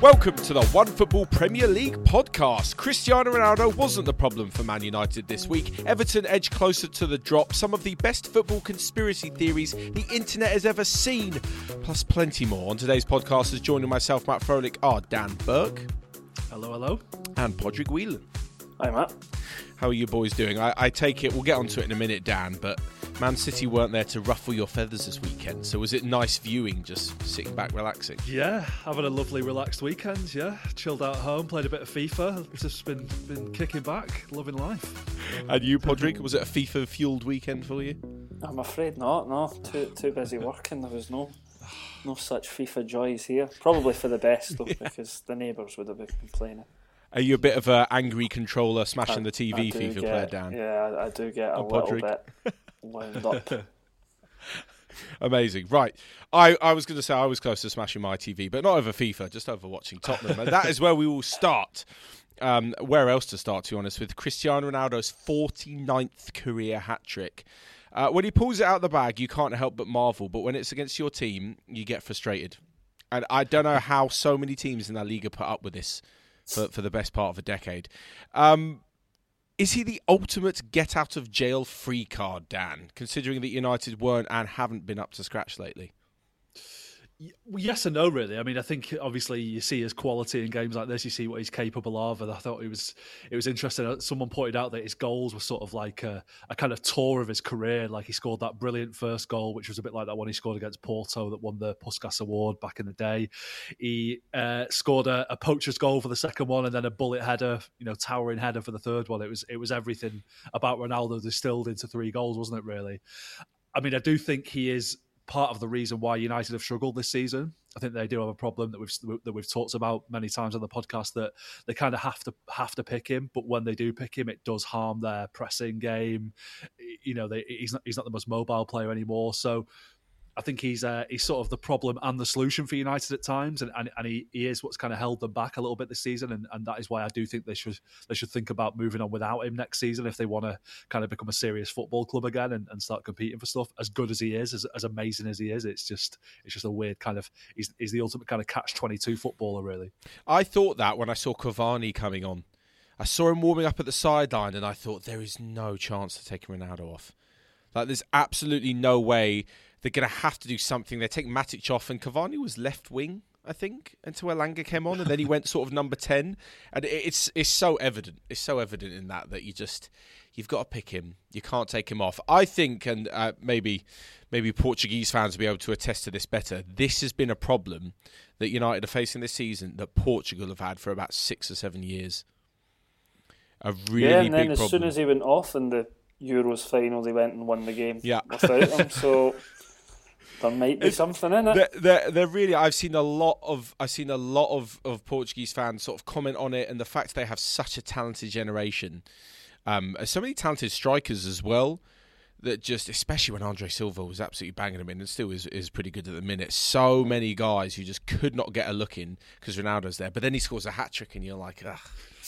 Welcome to the OneFootball Premier League podcast. Cristiano Ronaldo wasn't the problem for Man United this week. Everton edged closer to the drop. Some of the best football conspiracy theories the internet has ever seen, plus plenty more. On today's podcast is joining myself, Matt Frohlich, are Dan Burke. Hello, hello. And Padraig Whelan. Hi, Matt. How are you boys doing? I, I take it, we'll get onto it in a minute, Dan, but Man City weren't there to ruffle your feathers this weekend. So was it nice viewing, just sitting back, relaxing? Yeah, having a lovely, relaxed weekend. Yeah, chilled out at home, played a bit of FIFA. Just been been kicking back, loving life. And you, Padraig, was it a FIFA fueled weekend for you? I'm afraid not. No, too too busy working. There was no no such FIFA joys here. Probably for the best though, yeah. because the neighbours would have been complaining. Are you a bit of an angry controller smashing I, the TV FIFA get, player down? Yeah, I, I do get a oh, little bit. wound up. Amazing. Right. I, I was going to say I was close to smashing my TV, but not over FIFA, just over watching Tottenham. and that is where we will start. Um, where else to start, to be honest, with Cristiano Ronaldo's 49th career hat trick. Uh, when he pulls it out of the bag, you can't help but marvel. But when it's against your team, you get frustrated. And I don't know how so many teams in La Liga put up with this for, for the best part of a decade. Um, is he the ultimate get out of jail free card, Dan, considering that United weren't and haven't been up to scratch lately? Yes and no, really. I mean, I think obviously you see his quality in games like this. You see what he's capable of, and I thought it was it was interesting. Someone pointed out that his goals were sort of like a, a, kind of tour of his career. Like he scored that brilliant first goal, which was a bit like that one he scored against Porto that won the Puskas Award back in the day. He uh, scored a, a, poacher's goal for the second one, and then a bullet header, you know, towering header for the third one. It was it was everything about Ronaldo distilled into three goals, wasn't it? Really. I mean, I do think he is part of the reason why United have struggled this season. I think they do have a problem that we've that we've talked about many times on the podcast that they kind of have to have to pick him, but when they do pick him, it does harm their pressing game. You know, they, he's not he's not the most mobile player anymore, so I think he's uh, he's sort of the problem and the solution for United at times, and, and, and he, he is what's kind of held them back a little bit this season, and, and that is why I do think they should they should think about moving on without him next season if they want to kind of become a serious football club again and, and start competing for stuff. As good as he is, as, as amazing as he is, it's just it's just a weird kind of he's he's the ultimate kind of catch twenty two footballer, really. I thought that when I saw Cavani coming on, I saw him warming up at the sideline, and I thought there is no chance to take Ronaldo off. Like there's absolutely no way they're going to have to do something. They take Matic off, and Cavani was left wing, I think, until Elanga came on, and then he went sort of number ten. And it's it's so evident. It's so evident in that that you just you've got to pick him. You can't take him off. I think, and uh, maybe maybe Portuguese fans will be able to attest to this better. This has been a problem that United are facing this season that Portugal have had for about six or seven years. A really yeah, and then as soon as he went off in the Euros final, they went and won the game yeah. without him. So there might be it's, something in it. They're, they're, really. I've seen a lot of. I've seen a lot of, of Portuguese fans sort of comment on it, and the fact they have such a talented generation, um, so many talented strikers as well. That just, especially when Andre Silva was absolutely banging them in, and still is, is pretty good at the minute. So many guys who just could not get a look in because Ronaldo's there, but then he scores a hat trick, and you're like, ugh.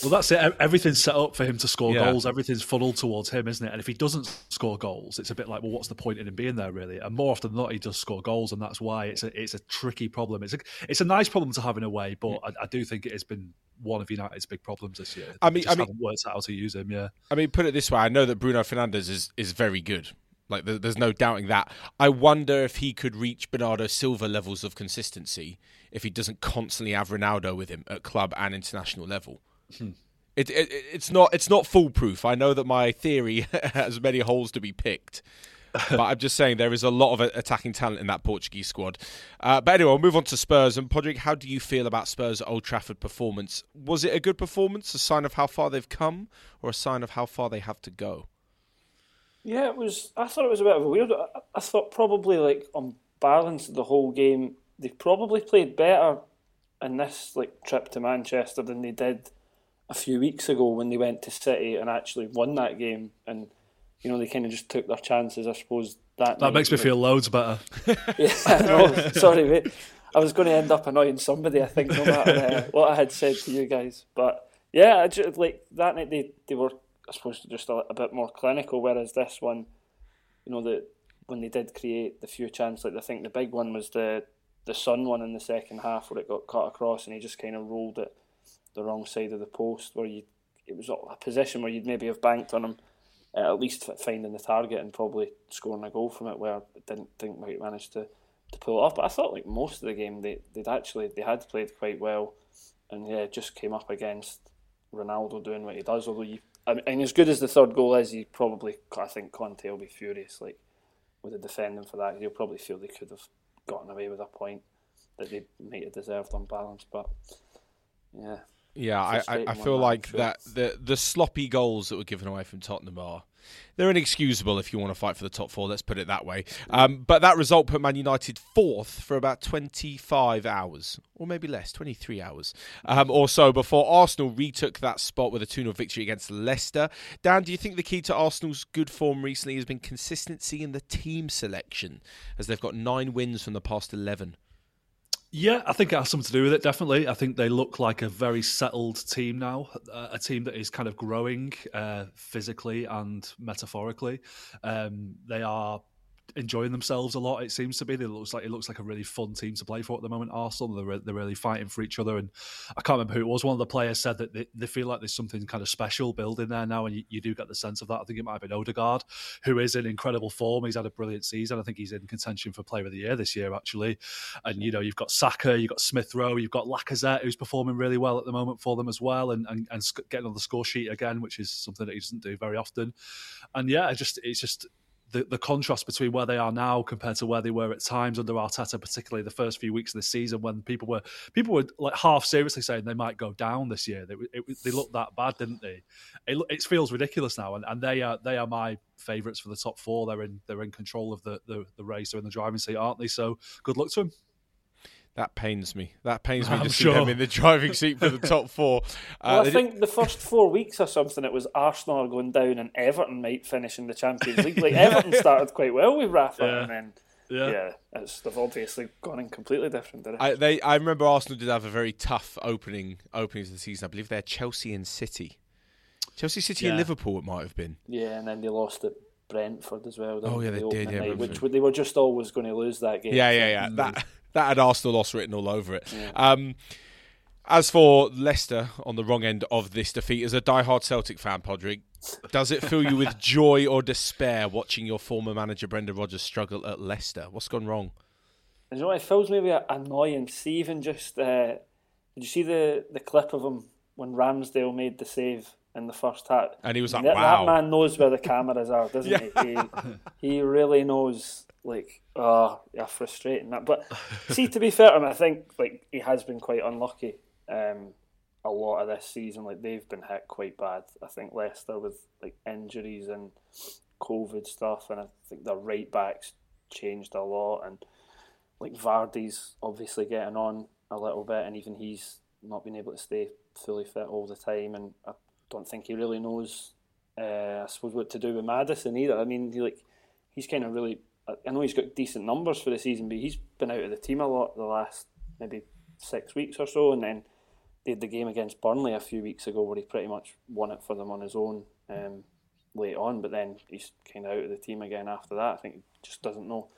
Well, that's it. Everything's set up for him to score yeah. goals. Everything's funneled towards him, isn't it? And if he doesn't score goals, it's a bit like, well, what's the point in him being there, really? And more often than not, he does score goals, and that's why it's a it's a tricky problem. It's a it's a nice problem to have in a way, but mm. I, I do think it has been one of United's big problems this year. I mean, I mean, worked out how to use him. Yeah. I mean, put it this way: I know that Bruno Fernandes is is very good. Like, there's no doubting that. I wonder if he could reach Bernardo Silva levels of consistency if he doesn't constantly have Ronaldo with him at club and international level. It, it, it's not it's not foolproof. I know that my theory has many holes to be picked, but I'm just saying there is a lot of attacking talent in that Portuguese squad. Uh, but anyway, we'll move on to Spurs. And Padraig, how do you feel about Spurs' Old Trafford performance? Was it a good performance, a sign of how far they've come, or a sign of how far they have to go? Yeah, it was. I thought it was a bit of a weird. I, I thought probably like on balance the whole game, they probably played better in this like trip to Manchester than they did a few weeks ago when they went to City and actually won that game, and you know they kind of just took their chances. I suppose that that makes me feel loads better. yeah, no, sorry, mate. I was going to end up annoying somebody. I think no matter uh, what I had said to you guys, but yeah, I just, like that night they, they were I suppose just a, a bit more clinical, whereas this one, you know, that when they did create the few chances, like I think the big one was the the Sun one in the second half where it got cut across and he just kind of rolled it the wrong side of the post where you it was a position where you'd maybe have banked on him uh, at least finding the target and probably scoring a goal from it where I didn't think might manage to, to pull it off. But I thought like most of the game they they'd actually they had played quite well, and yeah, just came up against Ronaldo doing what he does. Although you, I mean, and as good as the third goal is, you probably I think Conte will be furious like with the defending for that. He'll probably feel they could have gotten away with a point that they might have deserved on balance, but yeah. Yeah, I, I, I feel like that the the sloppy goals that were given away from Tottenham are they're inexcusable if you want to fight for the top four. Let's put it that way. Um, but that result put Man United fourth for about 25 hours, or maybe less, 23 hours um, or so before Arsenal retook that spot with a 2 0 victory against Leicester. Dan, do you think the key to Arsenal's good form recently has been consistency in the team selection, as they've got nine wins from the past 11? Yeah, I think it has something to do with it. Definitely, I think they look like a very settled team now, a team that is kind of growing uh, physically and metaphorically. Um, they are enjoying themselves a lot. It seems to be. It looks like it looks like a really fun team to play for at the moment. Arsenal, they're, they're really fighting for each other. And I can't remember who it was. One of the players said that they, they feel like there's something kind of special building there now, and you, you, do get the sense of that. I think it might have been Odegaard, who is in incredible form. He's had a brilliant season. I think he's in contention for Player of the Year this year, actually. And you know, you've got Saka, you've got Smith Rowe, you've got Lacazette, who's performing really well at the moment for them as well, and and, and getting on the score sheet again, which is something that he doesn't do very often. And yeah, just it's just the, the contrast between where they are now compared to where they were at times under Arteta, particularly the first few weeks of the season when people were people were like half seriously saying they might go down this year. They, it, they looked that bad, didn't they? It, it feels ridiculous now, and, and they are they are my favourites for the top four. They're in they're in control of the, the the race. They're in the driving seat, aren't they? So good luck to them. That pains me. That pains me I'm to sure. see them in the driving seat for the top four. Uh, well, I think the first four weeks or something, it was Arsenal going down and Everton might finish in the Champions League. Like Everton started quite well with Rafa, yeah. and then yeah, yeah it's, they've obviously gone in completely different directions. I, they, I remember Arsenal did have a very tough opening opening of the season. I believe they're Chelsea and City, Chelsea, City, yeah. and Liverpool. It might have been. Yeah, and then they lost it. Brentford as well. Oh yeah, they did. Yeah, night, which they were just always going to lose that game. Yeah, yeah, yeah. That that had Arsenal loss written all over it. Yeah. Um, as for Leicester on the wrong end of this defeat, as a die-hard Celtic fan, Padraig, does it fill you with joy or despair watching your former manager Brendan Rodgers struggle at Leicester? What's gone wrong? You know, it feels maybe annoyance. even just uh, did you see the the clip of him when Ramsdale made the save in the first half? And he was like, that, "Wow!" That man knows where the cameras are, doesn't yeah. he? he? He really knows like oh yeah frustrating that. But see to be fair to him I think like he has been quite unlucky um, a lot of this season. Like they've been hit quite bad. I think Leicester with like injuries and COVID stuff and I think their right backs changed a lot and like Vardy's obviously getting on a little bit and even he's not been able to stay fully fit all the time and I don't think he really knows uh, I suppose what to do with Maddison either. I mean he like he's kind of really I know he's got decent numbers for the season, but he's been out of the team a lot the last maybe six weeks or so, and then they had the game against Burnley a few weeks ago where he pretty much won it for them on his own um, late on, but then he's kind of out of the team again after that. I think he just doesn't know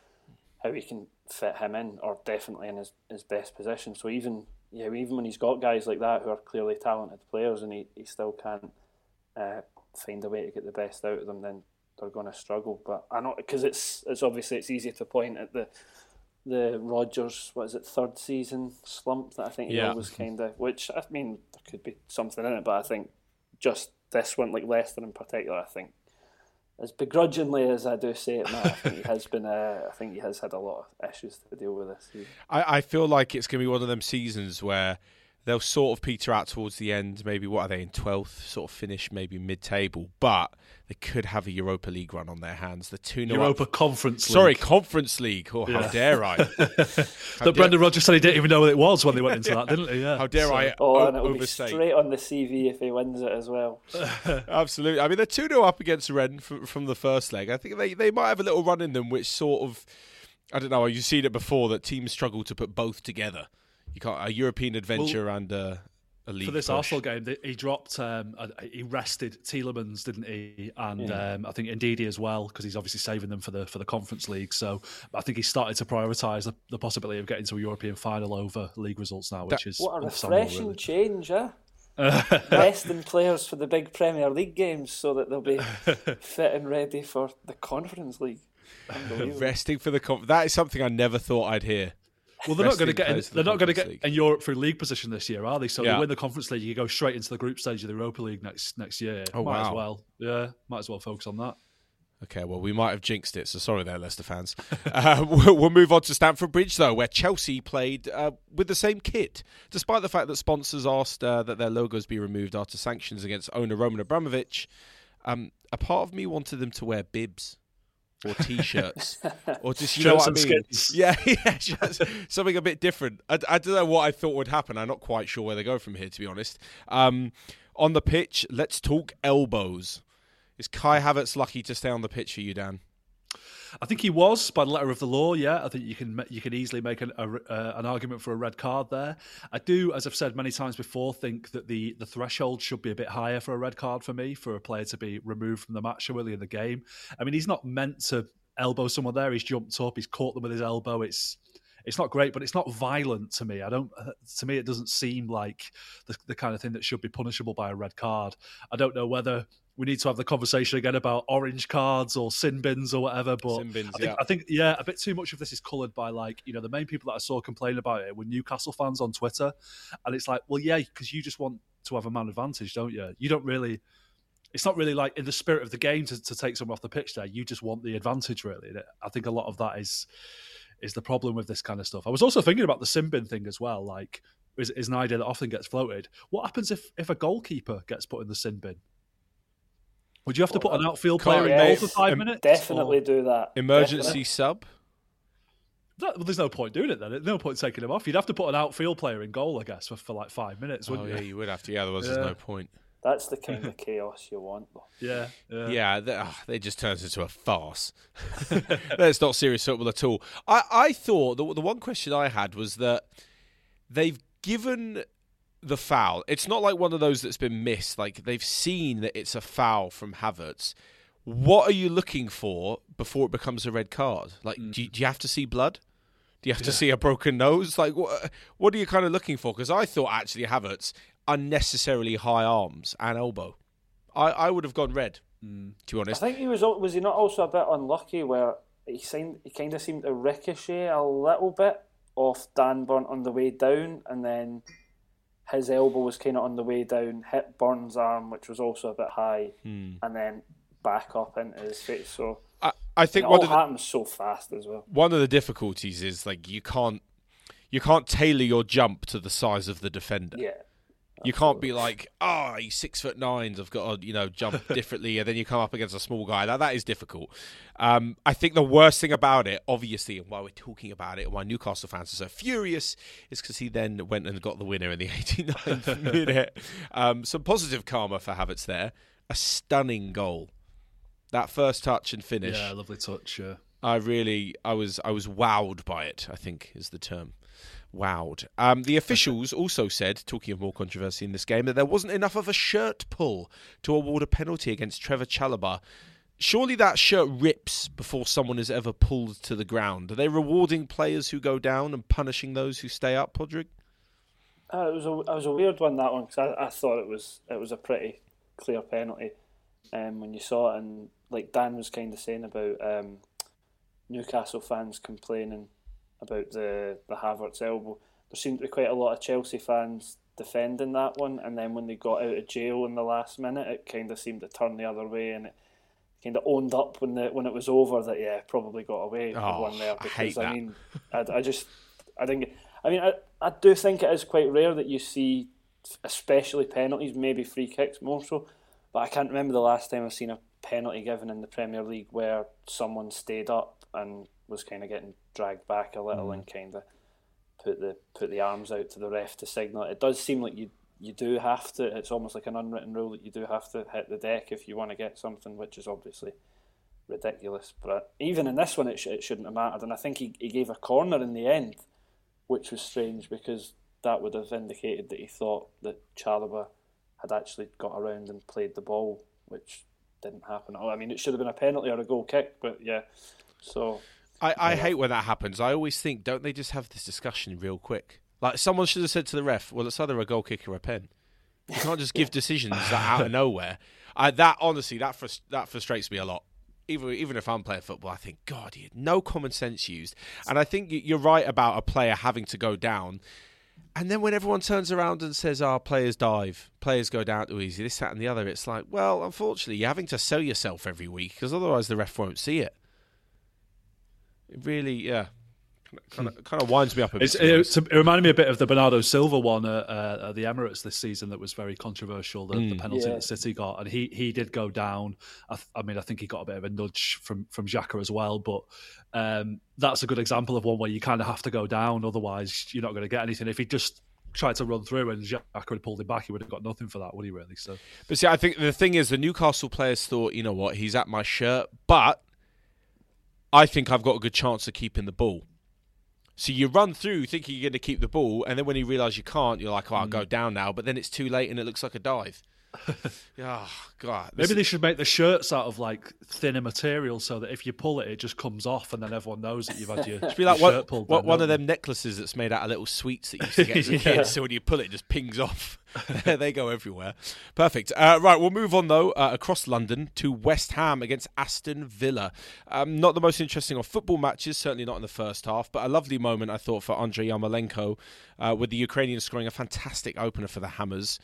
how he can fit him in, or definitely in his, his best position. So even yeah, even when he's got guys like that who are clearly talented players, and he, he still can't uh, find a way to get the best out of them, then they're going to struggle. But I know because it's it's obviously it's easy to point at the the Rodgers what is it third season slump that I think he yeah. always kind of which I mean there could be something in it, but I think just this one like Leicester in particular, I think as begrudgingly as I do say it now, I think he has been. Uh, I think he has had a lot of issues to deal with this. Season. I, I feel like it's going to be one of them seasons where they'll sort of peter out towards the end. Maybe what are they in twelfth? Sort of finish maybe mid-table, but they could have a Europa League run on their hands. The two Europa up. Conference League. Sorry, Conference League. Oh, yeah. how dare I? how that dare... Brendan Rodgers said he didn't even know what it was when they went into yeah. that, didn't he? Yeah. How dare so, I? Oh, o- and it'll overstate. be straight on the CV if he wins it as well. Absolutely. I mean, they're two 0 up against Rennes from, from the first leg. I think they they might have a little run in them, which sort of. I don't know. You've seen it before that teams struggle to put both together. You can't a European adventure well, and uh, a league for this push. Arsenal game, he dropped, um, he rested Tielemans, didn't he? And yeah. um, I think Ndidi as well, because he's obviously saving them for the for the Conference League. So I think he started to prioritise the, the, possibility of getting to a European final over league results now, which that, is what a refreshing really. change, huh? resting players for the big Premier League games so that they'll be fit and ready for the Conference League. Resting for the conf- that is something I never thought I'd hear. Well, they're not going to get. In, they're not going to get in Europe for league position this year, are they? So yeah. they win the conference league, you go straight into the group stage of the Europa League next next year. Oh might wow! As well, yeah, might as well focus on that. Okay, well, we might have jinxed it, so sorry there, Leicester fans. uh, we'll move on to Stamford Bridge, though, where Chelsea played uh, with the same kit, despite the fact that sponsors asked uh, that their logos be removed after sanctions against owner Roman Abramovich. Um, a part of me wanted them to wear bibs or t-shirts or just you know what I mean? Skins. Yeah, yeah, something a bit different. I, I, don't know what I thought would happen. I'm not quite sure where they go from here, to be honest. Um, on the pitch, let's talk elbows. Is Kai Havertz lucky to stay on the pitch for you, Dan? I think he was by the letter of the law. Yeah, I think you can you can easily make an a, uh, an argument for a red card there. I do, as I've said many times before, think that the the threshold should be a bit higher for a red card for me for a player to be removed from the match early in the game. I mean, he's not meant to elbow someone there. He's jumped up. He's caught them with his elbow. It's it's not great, but it's not violent to me. I don't. Uh, to me, it doesn't seem like the, the kind of thing that should be punishable by a red card. I don't know whether we need to have the conversation again about orange cards or sin bins or whatever. But sin bins, I, think, yeah. I think, yeah, a bit too much of this is coloured by like, you know, the main people that I saw complain about it were Newcastle fans on Twitter. And it's like, well, yeah, because you just want to have a man advantage, don't you? You don't really, it's not really like in the spirit of the game to, to take someone off the pitch there. You just want the advantage, really. I think a lot of that is is the problem with this kind of stuff. I was also thinking about the sin bin thing as well. Like, is, is an idea that often gets floated. What happens if, if a goalkeeper gets put in the sin bin? Would you have to put an outfield player in goal for five minutes? Definitely do that. Emergency definitely. sub. That, well, there's no point doing it then. There's no point taking him off. You'd have to put an outfield player in goal, I guess, for, for like five minutes, oh, wouldn't oh, you? Yeah, you would have to. Yeah, otherwise yeah. there's no point. That's the kind of chaos you want. Though. Yeah, yeah. Yeah, they, oh, they just turns into a farce. That's not serious football at all. I, I thought the, the one question I had was that they've given the foul. It's not like one of those that's been missed. Like they've seen that it's a foul from Havertz. What are you looking for before it becomes a red card? Like, mm. do, you, do, you, have to see blood? Do you have yeah. to see a broken nose? Like, what, what are you kind of looking for? Because I thought actually Havertz unnecessarily high arms and elbow. I, I would have gone red. Mm. To be honest, I think he was was he not also a bit unlucky where he seemed he kind of seemed to ricochet a little bit off Dan Burn on the way down, and then his elbow was kind of on the way down, hit Burns' arm, which was also a bit high, hmm. and then back up into his face. So I, I think it one all of the, happens so fast as well. One of the difficulties is like you can't you can't tailor your jump to the size of the defender. Yeah. You can't be like, oh, he's six foot nines. I've got to, you know, jump differently, and then you come up against a small guy. That that is difficult. Um, I think the worst thing about it, obviously, and why we're talking about it, and why Newcastle fans are so furious, is because he then went and got the winner in the 89th minute. Um, some positive karma for Havertz there. A stunning goal. That first touch and finish. Yeah, lovely touch. Yeah. I really, I was, I was wowed by it. I think is the term wowed. Um, the officials also said, talking of more controversy in this game, that there wasn't enough of a shirt pull to award a penalty against Trevor Chalobah. Surely that shirt rips before someone is ever pulled to the ground. Are they rewarding players who go down and punishing those who stay up, Padraig? Uh, it was a it was a weird one that one because I, I thought it was it was a pretty clear penalty um, when you saw it and like Dan was kind of saying about um, Newcastle fans complaining about the the Havertz elbow. There seemed to be quite a lot of Chelsea fans defending that one, and then when they got out of jail in the last minute, it kind of seemed to turn the other way, and it kind of owned up when the when it was over that yeah probably got away oh, with one there because I, I mean I, I just I think I mean I, I do think it is quite rare that you see especially penalties maybe free kicks more so but I can't remember the last time I've seen a penalty given in the Premier League where someone stayed up and was kind of getting dragged back a little mm. and kind of put the put the arms out to the ref to signal. It does seem like you you do have to. It's almost like an unwritten rule that you do have to hit the deck if you want to get something, which is obviously ridiculous. But even in this one, it, sh- it shouldn't have mattered. And I think he, he gave a corner in the end, which was strange because that would have indicated that he thought that Chalobah had actually got around and played the ball, which didn't happen. I mean, it should have been a penalty or a goal kick, but yeah. So I, I hate when that happens. I always think, don't they just have this discussion real quick? Like someone should have said to the ref, "Well, it's either a goal kick or a pen." You can't just give decisions that out of nowhere. I, that honestly, that frust- that frustrates me a lot. Even even if I'm playing football, I think, God, no common sense used. And I think you're right about a player having to go down. And then when everyone turns around and says, "Our oh, players dive, players go down too easy," this, that, and the other, it's like, well, unfortunately, you're having to sell yourself every week because otherwise the ref won't see it. It really, yeah, kind of, kind of winds me up a bit. It, it, reminded me a bit of the Bernardo Silva one at, uh, at the Emirates this season that was very controversial. The, mm. the penalty yeah. that City got, and he he did go down. I, th- I, mean, I think he got a bit of a nudge from from Xhaka as well, but um, that's a good example of one where you kind of have to go down, otherwise you're not going to get anything. If he just tried to run through and Xhaka had pulled him back, he would have got nothing for that, would he really? So, but see, I think the thing is, the Newcastle players thought, you know what, he's at my shirt, but I think I've got a good chance of keeping the ball. So you run through thinking you're going to keep the ball, and then when you realise you can't, you're like, "Oh, I'll mm. go down now." But then it's too late, and it looks like a dive. oh God! Maybe they should make the shirts out of like thinner material, so that if you pull it, it just comes off, and then everyone knows that you've had your, be like shirt pulled. What, one of them necklaces that's made out of little sweets that you used to get as a yeah. kid. So when you pull it, it just pings off. they go everywhere. Perfect. Uh, right, we'll move on though uh, across London to West Ham against Aston Villa. Um, not the most interesting of football matches, certainly not in the first half, but a lovely moment I thought for Andrei Yarmolenko, uh, with the Ukrainian scoring a fantastic opener for the Hammers.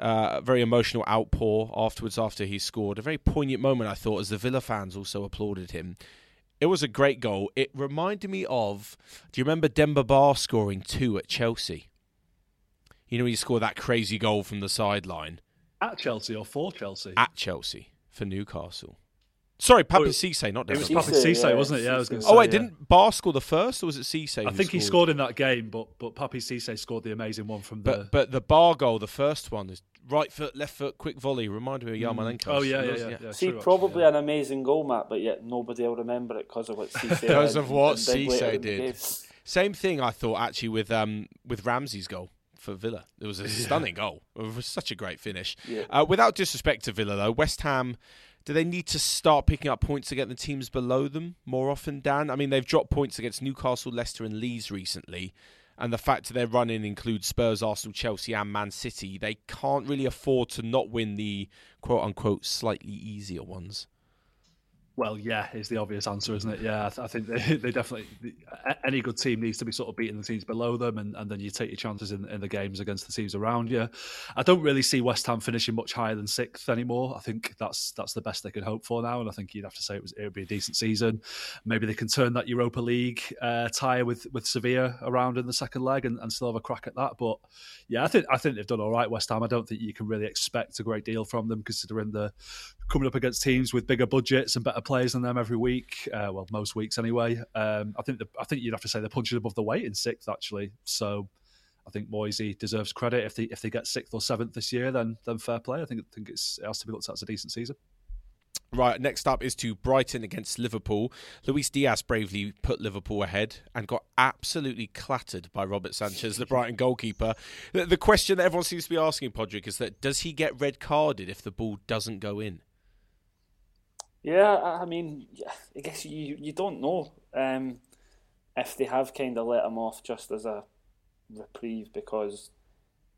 Uh, a very emotional outpour afterwards after he scored. A very poignant moment, I thought, as the Villa fans also applauded him. It was a great goal. It reminded me of. Do you remember Demba Ba scoring two at Chelsea? You know, he scored that crazy goal from the sideline. At Chelsea or for Chelsea? At Chelsea for Newcastle. Sorry, Papiss oh, Cisse, not It was Papiss Cisse, yeah, wasn't it? Yeah, I was going to say. Oh, wait, yeah. didn't Ba score the first, or was it Cisse? I think he scored in that game, but but Papiss Cisse scored the amazing one from the. But but the Ba goal, the first one, is right foot, left foot, quick volley. Reminded me of mm. Oh yeah, yeah, yeah. yeah. See, true, probably yeah. an amazing goal, Matt, but yet nobody will remember it because of what Cisse. because of what Cisse did. Same thing, I thought actually with um with Ramsey's goal for Villa. It was a stunning goal. It was such a great finish. Yeah. Uh, without disrespect to Villa, though, West Ham do they need to start picking up points against the teams below them more often, Dan? I mean, they've dropped points against Newcastle, Leicester, and Leeds recently. And the fact that their running includes Spurs, Arsenal, Chelsea, and Man City, they can't really afford to not win the quote unquote slightly easier ones. Well, yeah, is the obvious answer, isn't it? Yeah, I, th- I think they, they, definitely any good team needs to be sort of beating the teams below them, and, and then you take your chances in, in, the games against the teams around you. I don't really see West Ham finishing much higher than sixth anymore. I think that's that's the best they can hope for now, and I think you'd have to say it was it would be a decent season. Maybe they can turn that Europa League uh, tie with with Sevilla around in the second leg and, and still have a crack at that. But yeah, I think I think they've done all right. West Ham. I don't think you can really expect a great deal from them considering the coming up against teams with bigger budgets and better players than them every week. Uh, well, most weeks anyway. Um, I think the, I think you'd have to say they're punching above the weight in sixth actually. So I think Moisey deserves credit if they if they get sixth or seventh this year. Then then fair play. I think I think it's, it has to be looked at as a decent season. Right, next up is to Brighton against Liverpool. Luis Diaz bravely put Liverpool ahead and got absolutely clattered by Robert Sanchez, the Brighton goalkeeper. The, the question that everyone seems to be asking, Padraig, is that does he get red carded if the ball doesn't go in? Yeah, I mean, I guess you you don't know um, if they have kind of let him off just as a reprieve because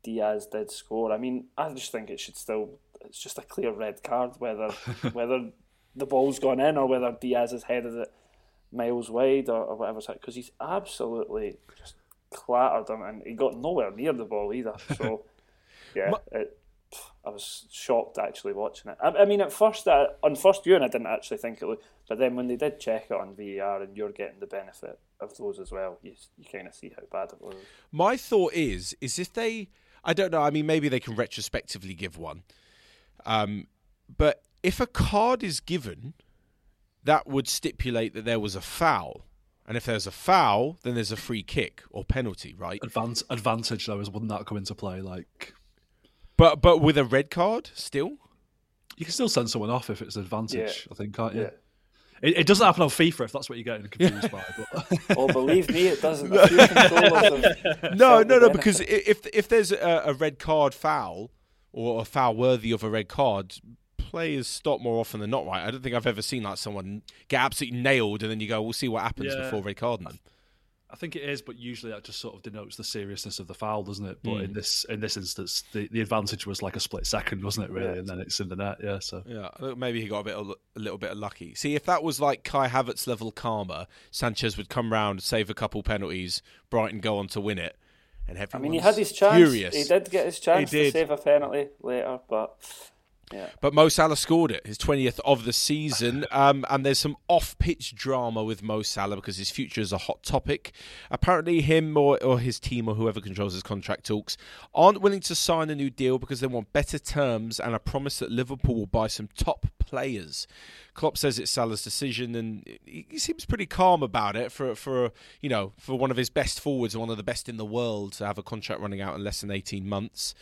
Diaz did score. I mean, I just think it should still it's just a clear red card whether whether the ball's gone in or whether Diaz has headed it miles wide or, or whatever because he's absolutely just clattered him and he got nowhere near the ball either. So yeah, it, I was shocked actually watching it. I, I mean, at first, I, on first viewing, I didn't actually think it would, but then when they did check it on VAR and you're getting the benefit of those as well, you you kind of see how bad it was. My thought is, is if they, I don't know. I mean, maybe they can retrospectively give one, um, but if a card is given, that would stipulate that there was a foul. And if there's a foul, then there's a free kick or penalty, right? Advance, advantage though is wouldn't that come into play? Like but but with a red card still? You can still send someone off if it's an advantage, yeah. I think, can't you? Yeah. It, it, doesn't happen on FIFA if that's what you're getting confused by. But. oh, believe me, it doesn't. no, no, no, because if if there's a, a red card foul or a foul worthy of a red card, players stop more often than not, right? I don't think I've ever seen like someone get absolutely nailed and then you go, we'll see what happens yeah. before red carding them. I think it is, but usually that just sort of denotes the seriousness of the foul, doesn't it? But mm. in this in this instance, the, the advantage was like a split second, wasn't it? Really, yeah. and then it's in the net. Yeah, so yeah, maybe he got a bit of, a little bit of lucky. See, if that was like Kai Havertz level karma, Sanchez would come round, save a couple penalties, Brighton go on to win it, and I mean, he had his chance. Furious. He did get his chance to save a penalty later, but but Mo Salah scored it, his 20th of the season. Um, and there's some off pitch drama with Mo Salah because his future is a hot topic. Apparently, him or, or his team or whoever controls his contract talks aren't willing to sign a new deal because they want better terms and a promise that Liverpool will buy some top players. Klopp says it's Salah's decision, and he seems pretty calm about it for for you know for one of his best forwards, one of the best in the world, to have a contract running out in less than eighteen months.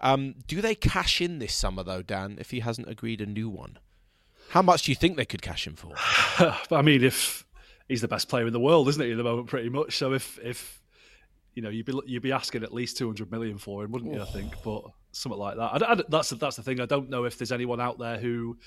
Um, do they cash in this summer though, Dan? If he hasn't agreed a new one, how much do you think they could cash him for? I mean, if he's the best player in the world, isn't he, at the moment, pretty much. So if if you know, you'd be you'd be asking at least two hundred million for him, wouldn't you? I think, but something like that. I, I, that's that's the thing. I don't know if there's anyone out there who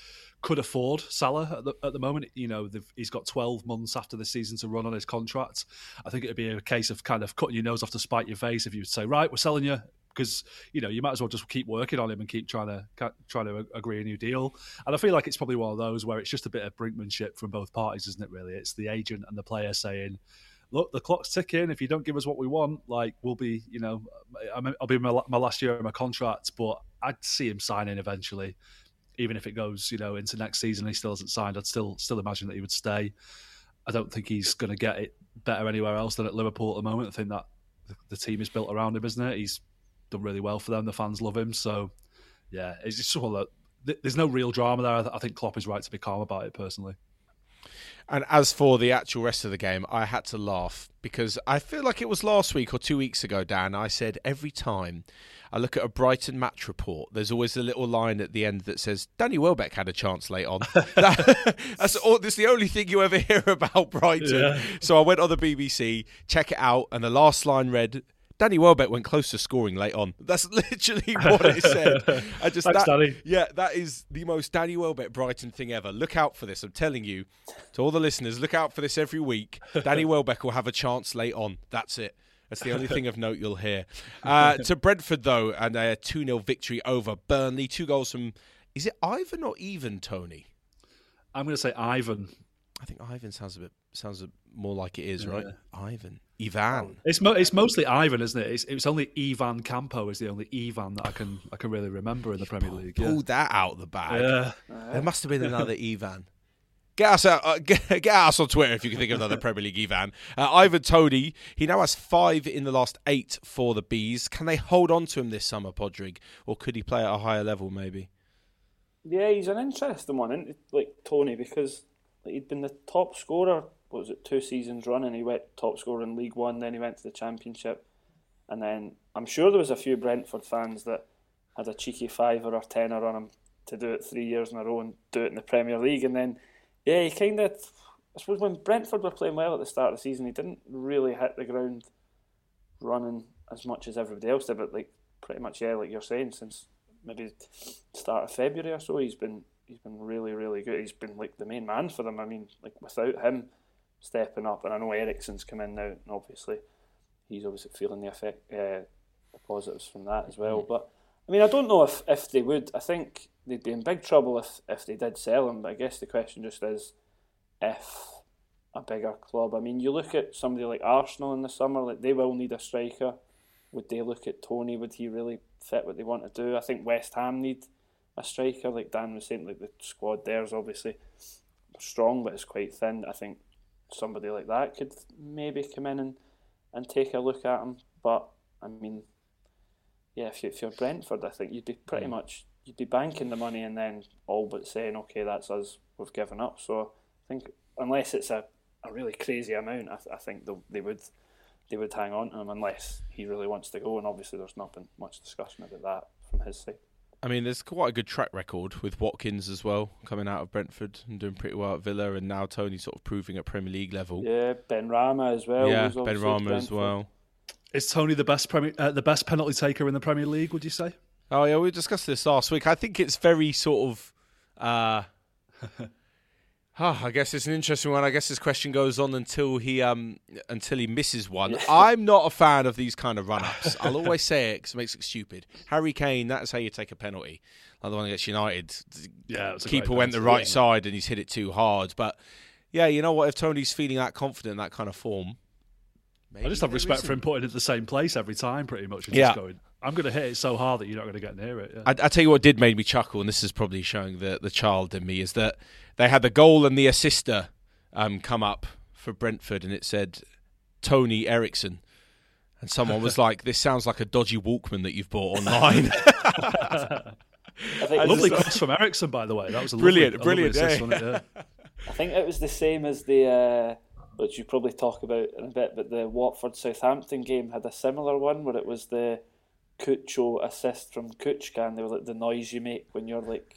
could afford Salah at the, at the moment. You know, he's got 12 months after the season to run on his contract. I think it'd be a case of kind of cutting your nose off to spite your face if you would say, right, we're selling you because you know you might as well just keep working on him and keep trying to trying to agree a new deal. And I feel like it's probably one of those where it's just a bit of brinkmanship from both parties, isn't it? Really, it's the agent and the player saying. Look, the clock's ticking. If you don't give us what we want, like we'll be, you know, I'll be my, my last year of my contract, but I'd see him signing eventually even if it goes, you know, into next season, he still hasn't signed. I'd still still imagine that he would stay. I don't think he's going to get it better anywhere else than at Liverpool at the moment. I think that the, team is built around him, isn't it? He's done really well for them. The fans love him. So, yeah, it's just sort of there's no real drama there. I think Klopp is right to be calm about it personally. And as for the actual rest of the game, I had to laugh because I feel like it was last week or two weeks ago, Dan. I said every time I look at a Brighton match report. There's always a little line at the end that says Danny Welbeck had a chance late on. that, that's, all, that's the only thing you ever hear about Brighton. Yeah. So I went on the BBC, check it out, and the last line read. Danny Welbeck went close to scoring late on. That's literally what it said. I just Thanks, that, Danny. Yeah, that is the most Danny Welbeck Brighton thing ever. Look out for this. I'm telling you, to all the listeners, look out for this every week. Danny Welbeck will have a chance late on. That's it. That's the only thing of note you'll hear. Uh, to Brentford, though, and a 2 0 victory over Burnley. Two goals from, is it Ivan or even Toney? I'm going to say Ivan. I think Ivan sounds a bit sounds more like it is, yeah. right? Ivan, Ivan. It's mo- it's mostly Ivan, isn't it? It's, it's only Ivan Campo is the only Ivan that I can I can really remember in the Premier League. Yeah. Pulled that out of the bag. Yeah. There must have been another Ivan. Get us out, uh, get, get, us on Twitter if you can think of another Premier League Ivan. Uh, Ivan Toney, he now has five in the last eight for the Bees. Can they hold on to him this summer, Padraig? or could he play at a higher level maybe? Yeah, he's an interesting one, isn't like Toney, because he'd been the top scorer. What was it? Two seasons running, he went top scorer in League One. Then he went to the Championship, and then I'm sure there was a few Brentford fans that had a cheeky fiver or tenner on him to do it three years in a row and do it in the Premier League, and then yeah, he kind of. I suppose when Brentford were playing well at the start of the season, he didn't really hit the ground running as much as everybody else did. But like pretty much, yeah, like you're saying, since maybe start of February or so, he's been he's been really really good. He's been like the main man for them. I mean, like without him stepping up, and I know Eriksen's come in now, and obviously he's obviously feeling the effect, uh, the positives from that as well. But I mean, I don't know if, if they would. I think they'd be in big trouble if, if they did sell him. But I guess the question just is if a bigger club. I mean, you look at somebody like Arsenal in the summer, like they will need a striker. Would they look at Toney? Would he really fit what they want to do? I think West Ham need a striker, like Dan was saying. Like the squad there is obviously strong, but it's quite thin. I think somebody like that could maybe come in and, and take a look at him. But I mean, yeah, if, you, if you're Brentford, I think you'd be pretty mm. much you'd be banking the money and then all but saying, okay, that's us, we've given up. So I think unless it's a, a really crazy amount, I, th- I think they would they would hang on to him unless he really wants to go. And obviously, there's not been much discussion about that from his side. I mean, there's quite a good track record with Watkins as well, coming out of Brentford and doing pretty well at Villa, and now Toney sort of proving at Premier League level. Yeah, Benrahma as well. yeah, was obviously Benrahma as well. Is Toney the best Premier, uh, the best penalty taker in the Premier League? Would you say? Oh yeah, we discussed this last week. I think it's very sort of. Uh, ah, I guess it's an interesting one. I guess this question goes on until he um until he misses one. I'm not a fan of these kind of run ups. I'll always say it because it makes it stupid. Harry Kane, that's how you take a penalty. Like the one against United. Yeah, it was a keeper went the right yeah. side and he's hit it too hard. But yeah, you know what? If Toney's feeling that confident, in that kind of form, I just have respect there for him putting it the same place every time, pretty much. And Yeah. just going, I'm going to hit it so hard that you're not going to get near it. Yeah. I, I tell you what did make me chuckle, and this is probably showing the the child in me, is that they had the goal and the assister um, come up for Brentford, and it said Toney Eriksen, and someone was like, "This sounds like a dodgy Walkman that you've bought online." I think, it was lovely cross from Eriksen, by the way. That was a Brilliant, lovely, a lovely brilliant, assist, yeah. Yeah. I think it was the same as the, uh, which you probably talk about in a bit, but the Watford Southampton game had a similar one where it was the Cucho assist from Kucka, and they were like the noise you make when you're like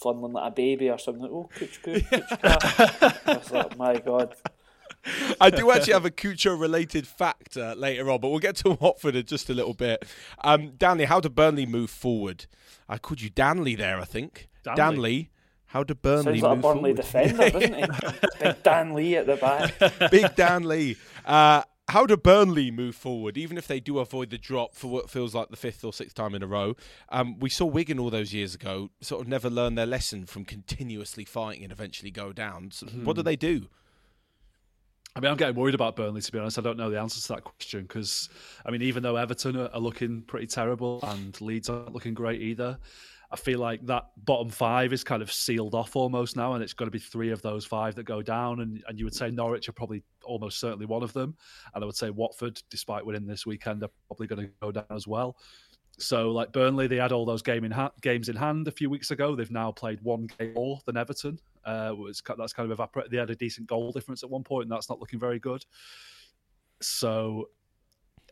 fondling like a baby or something. Like, oh, Kucka, Kucka. I was like, my God. I do actually have a Cucho related fact uh, later on, but we'll get to Watford in just a little bit. Um, Danley, how do Burnley move forward? I called you Danley there, I think. Danley. Danley. How do Burnley Sounds like a Burnley forward? defender, doesn't he? Big Dan Lee at the back. Big Dan Lee. Uh, how do Burnley move forward, even if they do avoid the drop for what feels like the fifth or sixth time in a row? Um, we saw Wigan all those years ago sort of never learn their lesson from continuously fighting and eventually go down. So What do they do? I mean, I'm getting worried about Burnley, to be honest. I don't know the answer to that question because, I mean, even though Everton are, are looking pretty terrible and Leeds aren't looking great either, I feel like that bottom five is kind of sealed off almost now, and it's going to be three of those five that go down. And, and you would say Norwich are probably almost certainly one of them. And I would say Watford, despite winning this weekend, are probably going to go down as well. So, like Burnley, they had all those game in ha- games in hand a few weeks ago. They've now played one game more than Everton. Uh, was that's kind of evaporated. They had a decent goal difference at one point, and that's not looking very good. So,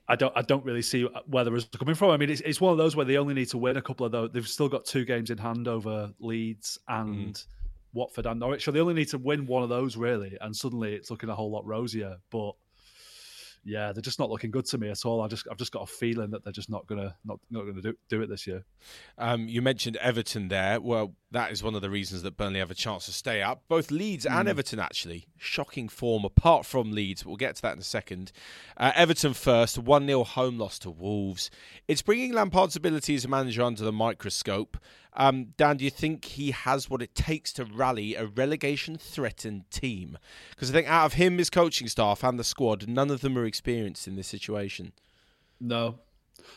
I don't, I don't really see where the results are coming from. I mean, it's, it's one of those where they only need to win a couple of those. They've still got two games in hand over Leeds and Watford and Norwich, so they only need to win one of those really, and suddenly it's looking a whole lot rosier. But yeah, they're just not looking good to me at all. I just I've just got a feeling that they're just not gonna not not gonna do, do it this year. Um, you mentioned Everton there. Well, that is one of the reasons that Burnley have a chance to stay up. Both Leeds and Everton, actually. Shocking form, apart from Leeds, but we'll get to that in a second. Uh, Everton first, 1 0 home loss to Wolves. It's bringing Lampard's ability as a manager under the microscope. Um, Dan, do you think he has what it takes to rally a relegation threatened team? Because I think out of him, his coaching staff, and the squad, none of them are experienced in this situation. No,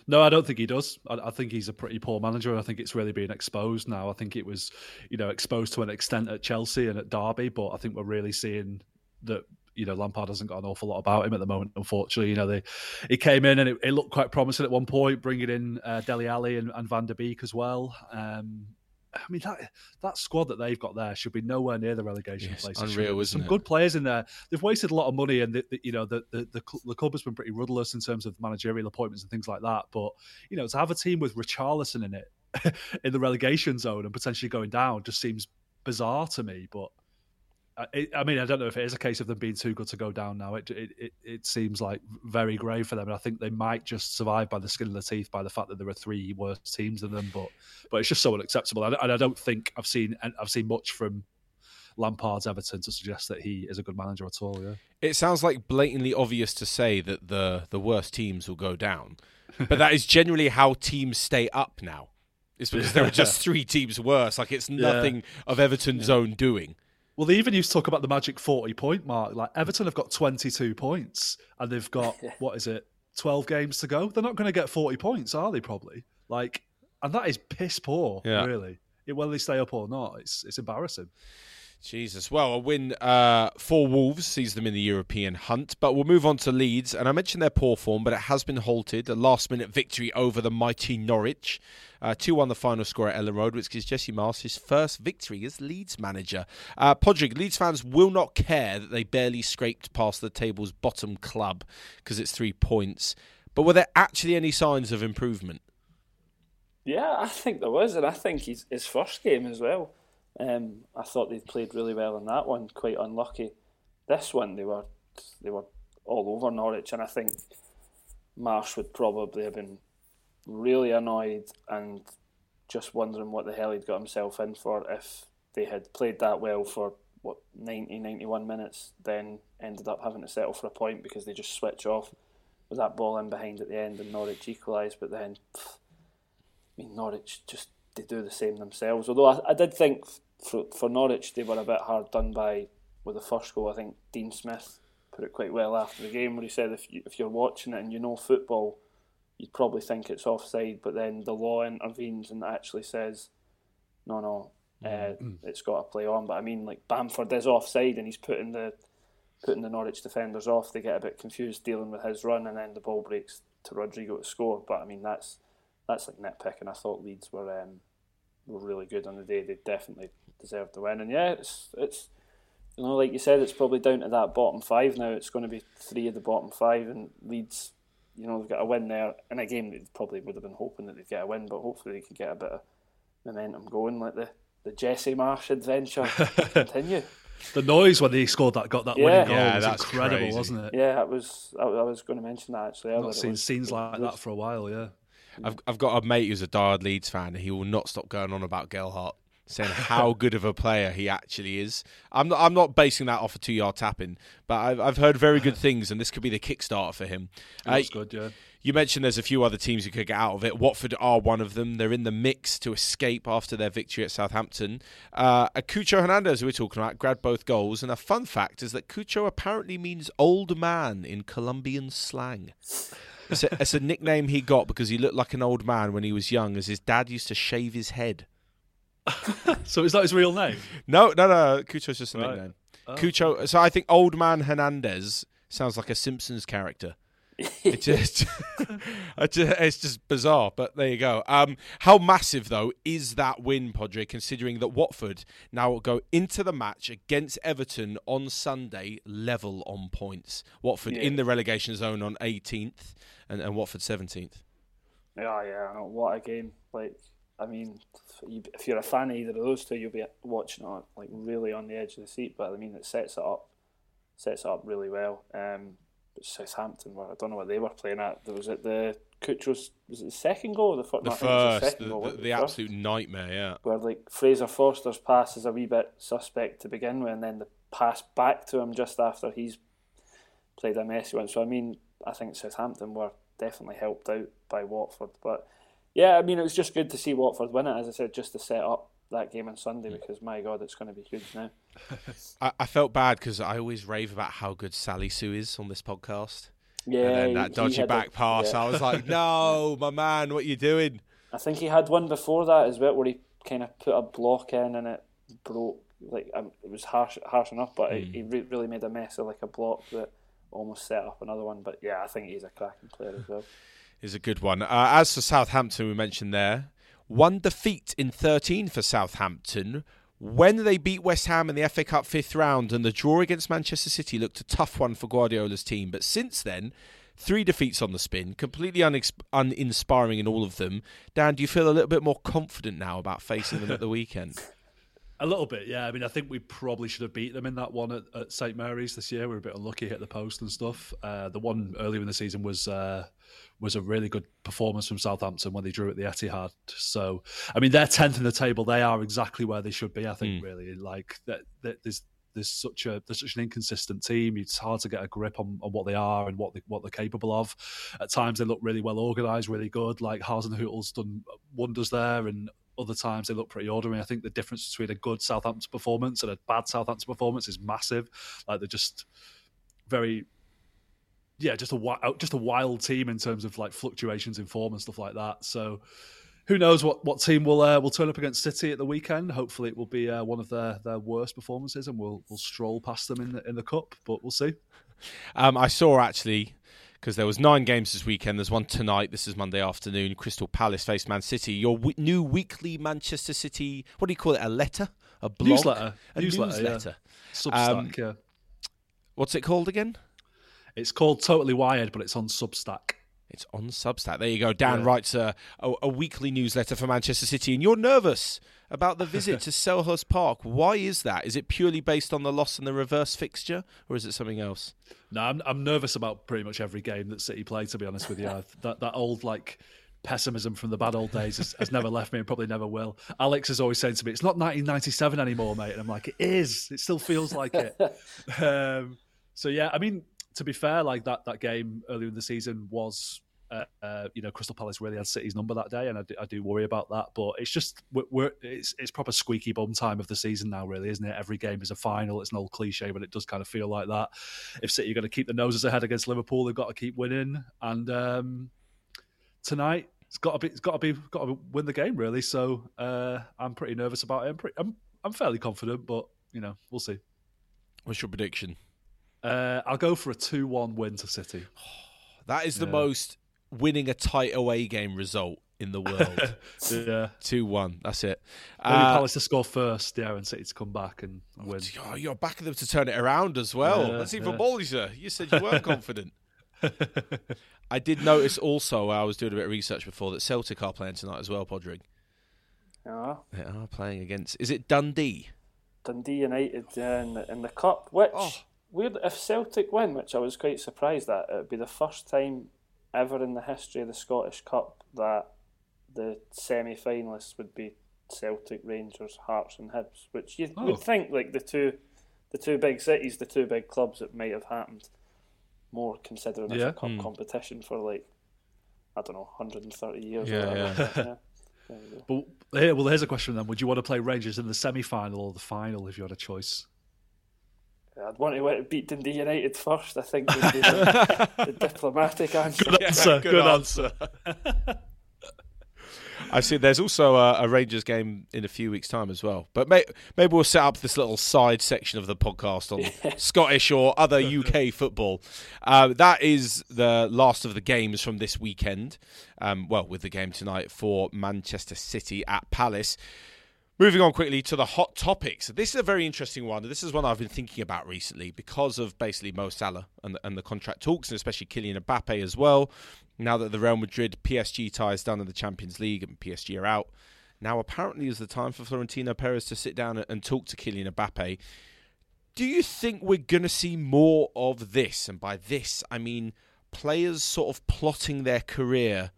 no, I don't think he does. I, I think he's a pretty poor manager, and I think it's really being exposed now. I think it was, you know, exposed to an extent at Chelsea and at Derby, but I think we're really seeing that. You know, Lampard hasn't got an awful lot about him at the moment. Unfortunately, you know, they he came in and it, it looked quite promising at one point, bringing in uh, Dele Alli and, and Van der Beek as well. Um, I mean that that squad that they've got there should be nowhere near the relegation Yes, place. unreal, isn't some it? good players in there. They've wasted a lot of money, and the, the, you know the, the the the club has been pretty rudderless in terms of managerial appointments and things like that. But you know to have a team with Richarlison in it in the relegation zone and potentially going down just seems bizarre to me. But uh, I mean, I don't know if it is a case of them being too good to go down now. It it, it, it seems like very grave for them, and I think they might just survive by the skin of their teeth by the fact that there are three worse teams than them. But but it's just so unacceptable, and, and I don't think I've seen and I've seen much from Lampard's Everton to suggest that he is a good manager at all. Yeah. It sounds like blatantly obvious to say that the the worst teams will go down, but that is generally how teams stay up now. It's because there are just three teams worse. Like it's nothing of Everton's own doing. Well, they even used to talk about the magic 40 point mark. Like Everton have got 22 points and they've got, what is it, 12 games to go. They're not going to get 40 points, are they? Probably. Like, and that is piss poor, Yeah. really. It, whether they stay up or not, it's it's embarrassing. Jesus. Well, a win uh, for Wolves sees them in the European hunt. But we'll move on to Leeds. And I mentioned their poor form, but it has been halted. A last minute victory over the mighty Norwich. Uh, 2 1 the final score at Elland Road, which gives Jesse Marsch his first victory as Leeds manager. Uh, Padraig, Leeds fans will not care that they barely scraped past the table's bottom club because it's three points. But were there actually any signs of improvement? Yeah, I think there was, and I think he's, his first game as well. Um, I thought they played really well in that one. Quite unlucky. This one, they were they were all over Norwich, and I think Marsch would probably have been really annoyed and just wondering what the hell he'd got himself in for if they had played that well for what 90, 91 minutes, then ended up having to settle for a point because they just switch off with that ball in behind at the end and Norwich equalised. But then, pff, I mean, Norwich just they do the same themselves. Although I, I did think for, for Norwich they were a bit hard done by with the first goal. I think Dean Smith put it quite well after the game where he said if you, if you're watching it and you know football, you'd probably think it's offside, but then the law intervenes and actually says, no, no, uh, mm-hmm. it's got to play on. But I mean, like Bamford is offside and he's putting the putting the Norwich defenders off. They get a bit confused dealing with his run, and then the ball breaks to Rodrigo to score. But I mean, that's that's like nitpicking. I thought Leeds were um, were really good on the day. They definitely deserved the win. And yeah, it's it's you know, like you said, it's probably down to that bottom five now. It's going to be three of the bottom five, and Leeds, you know, they've got a win there in a game they probably would have been hoping that they'd get a win, but hopefully they can get a bit of momentum going, like the the Jesse Marsch adventure continue. The noise when they scored that got that yeah. winning goal yeah, was incredible, crazy. wasn't it? Yeah, it was. I, I was going to mention that actually. I've not seen was, scenes like that for a while. Yeah, I've I've got a mate who's a diehard Leeds fan. And He will not stop going on about Gelhardt saying how good of a player he actually is. I'm not, I'm not basing that off a two yard tapping, but I've, I've heard very good things, and this could be the kickstarter for him. That's uh, good, yeah. You mentioned there's a few other teams who could get out of it. Watford are one of them. They're in the mix to escape after their victory at Southampton. Uh, Cucho Hernandez, who we're talking about, grabbed both goals. And a fun fact is that Cucho apparently means old man in Colombian slang. It's a, it's a, nickname he got because he looked like an old man when he was young, as his dad used to shave his head. so is that his real name? No, no, no. Cucho's just a right. nickname. Oh. Cucho. So I think Old Man Hernandez sounds like a Simpsons character. it just, it's just bizarre, but there you go. Um, how massive though is that win, Padre? Considering that Watford now will go into the match against Everton on Sunday, level on points. Watford yeah. in the relegation zone on 18th, and, and Watford 17th. Yeah, yeah. What a game! Like, I mean, if you're a fan of either of those two, you'll be watching it like really on the edge of the seat. But I mean, it sets it up, sets it up really well. Um, but Southampton were I don't know what they were playing at. There was it the Cucho's was it the second goal or the, the first, the, goal, the, the, the absolute nightmare, yeah. Where like Fraser Forster's pass is a wee bit suspect to begin with, and then the pass back to him just after he's played a messy one. So I mean, I think Southampton were definitely helped out by Watford, but yeah, I mean, it was just good to see Watford win it, as I said, just to set up that game on Sunday because my God, it's going to be huge now. I, I, felt bad because I always rave about how good Salisu is on this podcast. Yeah, and then that dodgy back a, pass, yeah. I was like, no, my man, what are you doing? I think he had one before that as well, where he kind of put a block in and it broke. Like um, it was harsh, harsh enough, but mm. he re- really made a mess of like a block that almost set up another one. But yeah, I think he's a cracking player as well is a good one. Uh, as for Southampton, we mentioned there, one defeat in 13 for Southampton. When they beat West Ham in the FA Cup fifth round, and the draw against Manchester City looked a tough one for Guardiola's team. But since then, three defeats on the spin, completely unexp- uninspiring in all of them. Dan, do you feel a little bit more confident now about facing them at the weekend? A little bit, yeah. I mean, I think we probably should have beat them in that one at, at St Mary's this year. We were a bit unlucky, hit the post and stuff. Uh, the one earlier in the season was uh, was a really good performance from Southampton when they drew at the Etihad. So, I mean, they're tenth in the table. They are exactly where they should be. I think, mm. really, like that. There's there's such a there's such an inconsistent team. It's hard to get a grip on, on what they are and what they, what they're capable of. At times, they look really well organised, really good. Like Hasenhüttl's done wonders there, and other times they look pretty ordinary. I think the difference between a good Southampton performance and a bad Southampton performance is massive. Like they're just very yeah, just a just a wild team in terms of like fluctuations in form and stuff like that. So who knows what, what team will uh, will turn up against City at the weekend? Hopefully, it will be uh, one of their, their worst performances, and we'll we'll stroll past them in the in the cup. But we'll see. Um, I saw actually because there was nine games this weekend. There's one tonight. This is Monday afternoon. Crystal Palace face Man City. Your w- new weekly Manchester City. What do you call it? A letter? A blog? Newsletter. A newsletter. newsletter. Yeah. Substack. Um, yeah. What's it called again? It's called Totally Wired, but it's on Substack. It's on Substack. There you go. Dan Yeah. writes a, a, a weekly newsletter for Manchester City, and you're nervous about the visit to Selhurst Park. Why is that? Is it purely based on the loss and the reverse fixture, or is it something else? No, I'm I'm nervous about pretty much every game that City play. To be honest with you, I- that that old like pessimism from the bad old days has, has never left me and probably never will. Alex is always saying to me, "It's not 1997 anymore, mate," and I'm like, "It is. It still feels like it." um, so yeah, I mean, to be fair, like that that game earlier in the season was. Uh, uh, you know, Crystal Palace really had City's number that day, and I do, I do worry about that. But it's just we're, we're it's it's proper squeaky bum time of the season now, really, isn't it? Every game is a final. It's an old cliche, but it does kind of feel like that. If City are going to keep the noses ahead against Liverpool, they've got to keep winning. And um, tonight, it's got to be it's got to be got to win the game, really. So uh, I'm pretty nervous about it. I'm, pretty, I'm I'm fairly confident, but you know, we'll see. What's your prediction? Uh, I'll go for a two-one win to City. That is the Yeah. most winning a tight away game result in the world. yeah. 2 1. That's it. Maybe Uh, Palace to score first, yeah, and City to come back and win. oh, you're backing them to turn it around as well. Yeah, That's even yeah. ballsier. You said you weren't confident. I did notice also, I was doing a bit of research before, that Celtic are playing tonight as well, Padraig. Yeah. They are playing against. Is it Dundee? Dundee United yeah, in, the, in the cup, which Oh. Weird if Celtic win, which I was quite surprised at. It would be the first time ever in the history of the Scottish Cup that the semi-finalists would be Celtic, Rangers, Hearts, and Hibs. Which you Oh. would think like the two, the two big cities, the two big clubs, it might have happened more considering it's a cup Hmm. competition for like I don't know, 130 years. Yeah, or whatever. yeah. yeah. There you go. But here, well, here's a question then: Would you want to play Rangers in the semi-final or the final if you had a choice? I'd want to win- beat Dundee United first. I think would be the, the diplomatic answer. Good answer. Good, answer. I see. There's also a, a Rangers game in a few weeks' time as well. But may, maybe we'll set up this little side section of the podcast on Scottish or other UK football. Uh, that is the last of the games from this weekend. Um, well, with the game tonight for Manchester City at Palace. Moving on quickly to the hot topics. This is a very interesting one. This is one I've been thinking about recently because of basically Mo Salah and the, and the contract talks, and especially Kylian Mbappe as well. Now that the Real Madrid PSG tie is done in the Champions League and PSG are out, now apparently is the time for Florentino Perez to sit down and talk to Kylian Mbappe. Do you think we're going to see more of this? And by this, I mean players sort of plotting their career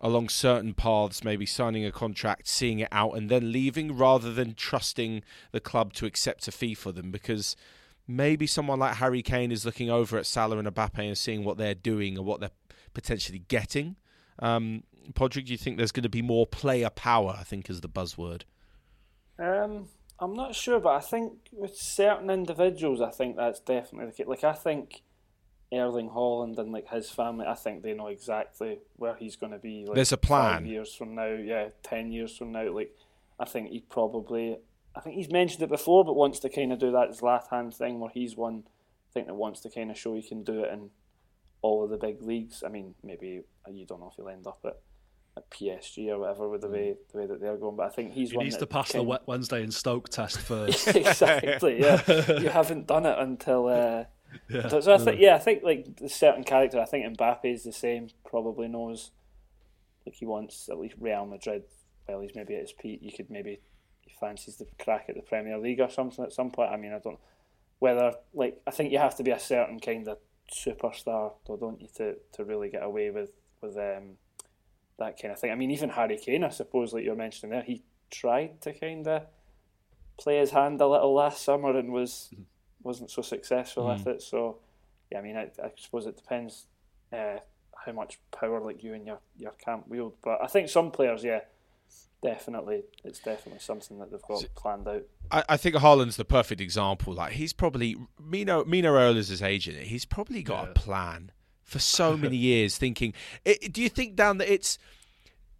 along certain paths, maybe signing a contract, seeing it out, and then leaving rather than trusting the club to accept a fee for them because maybe someone like Harry Kane is looking over at Salah and Mbappe and seeing what they're doing and what they're potentially getting. Um, Padraig, do you think there's going to be more player power? I think is the buzzword. Um, I'm not sure, but I think with certain individuals, I think that's definitely the case. Like I think Erling Haaland and like his family, I think they know exactly where he's going to be. Like, There's a plan. Five years from now, yeah, ten years from now. Like I think he probably, I think he's mentioned it before, but wants to kind of do that Zlatan thing where he's one. I think that wants to kind of show he can do it in all of the big leagues. I mean, maybe uh, you don't know if he'll end up at. At PSG or whatever, with the way the way that they're going, but I think he's He one needs to pass the Wednesday in Stoke test first. exactly. Yeah, you haven't done it until. Uh, yeah. so, so I think, yeah, I think like the certain character. I think Mbappe is the same. Probably knows, like he wants at least Real Madrid. Well, he's maybe at his peak. You could maybe he fancies the crack at the Premier League or something at some point. I mean, I don't whether like I think you have to be a certain kind of superstar, though, don't you, to to really get away with with um that kind of thing. I mean, even Harry Kane, I suppose, like you're mentioning there, he tried to kind of play his hand a little last summer and was wasn't so successful with it. So, yeah, I mean, I, I suppose it depends uh, how much power like you and your your camp wield. But I think some players, yeah, definitely, it's definitely something that they've got planned out. I, I think Haaland's the perfect example. Like he's probably Mino Mino Raiola is his agent. He's probably got a plan for so many years. Thinking, it, do you think down that it's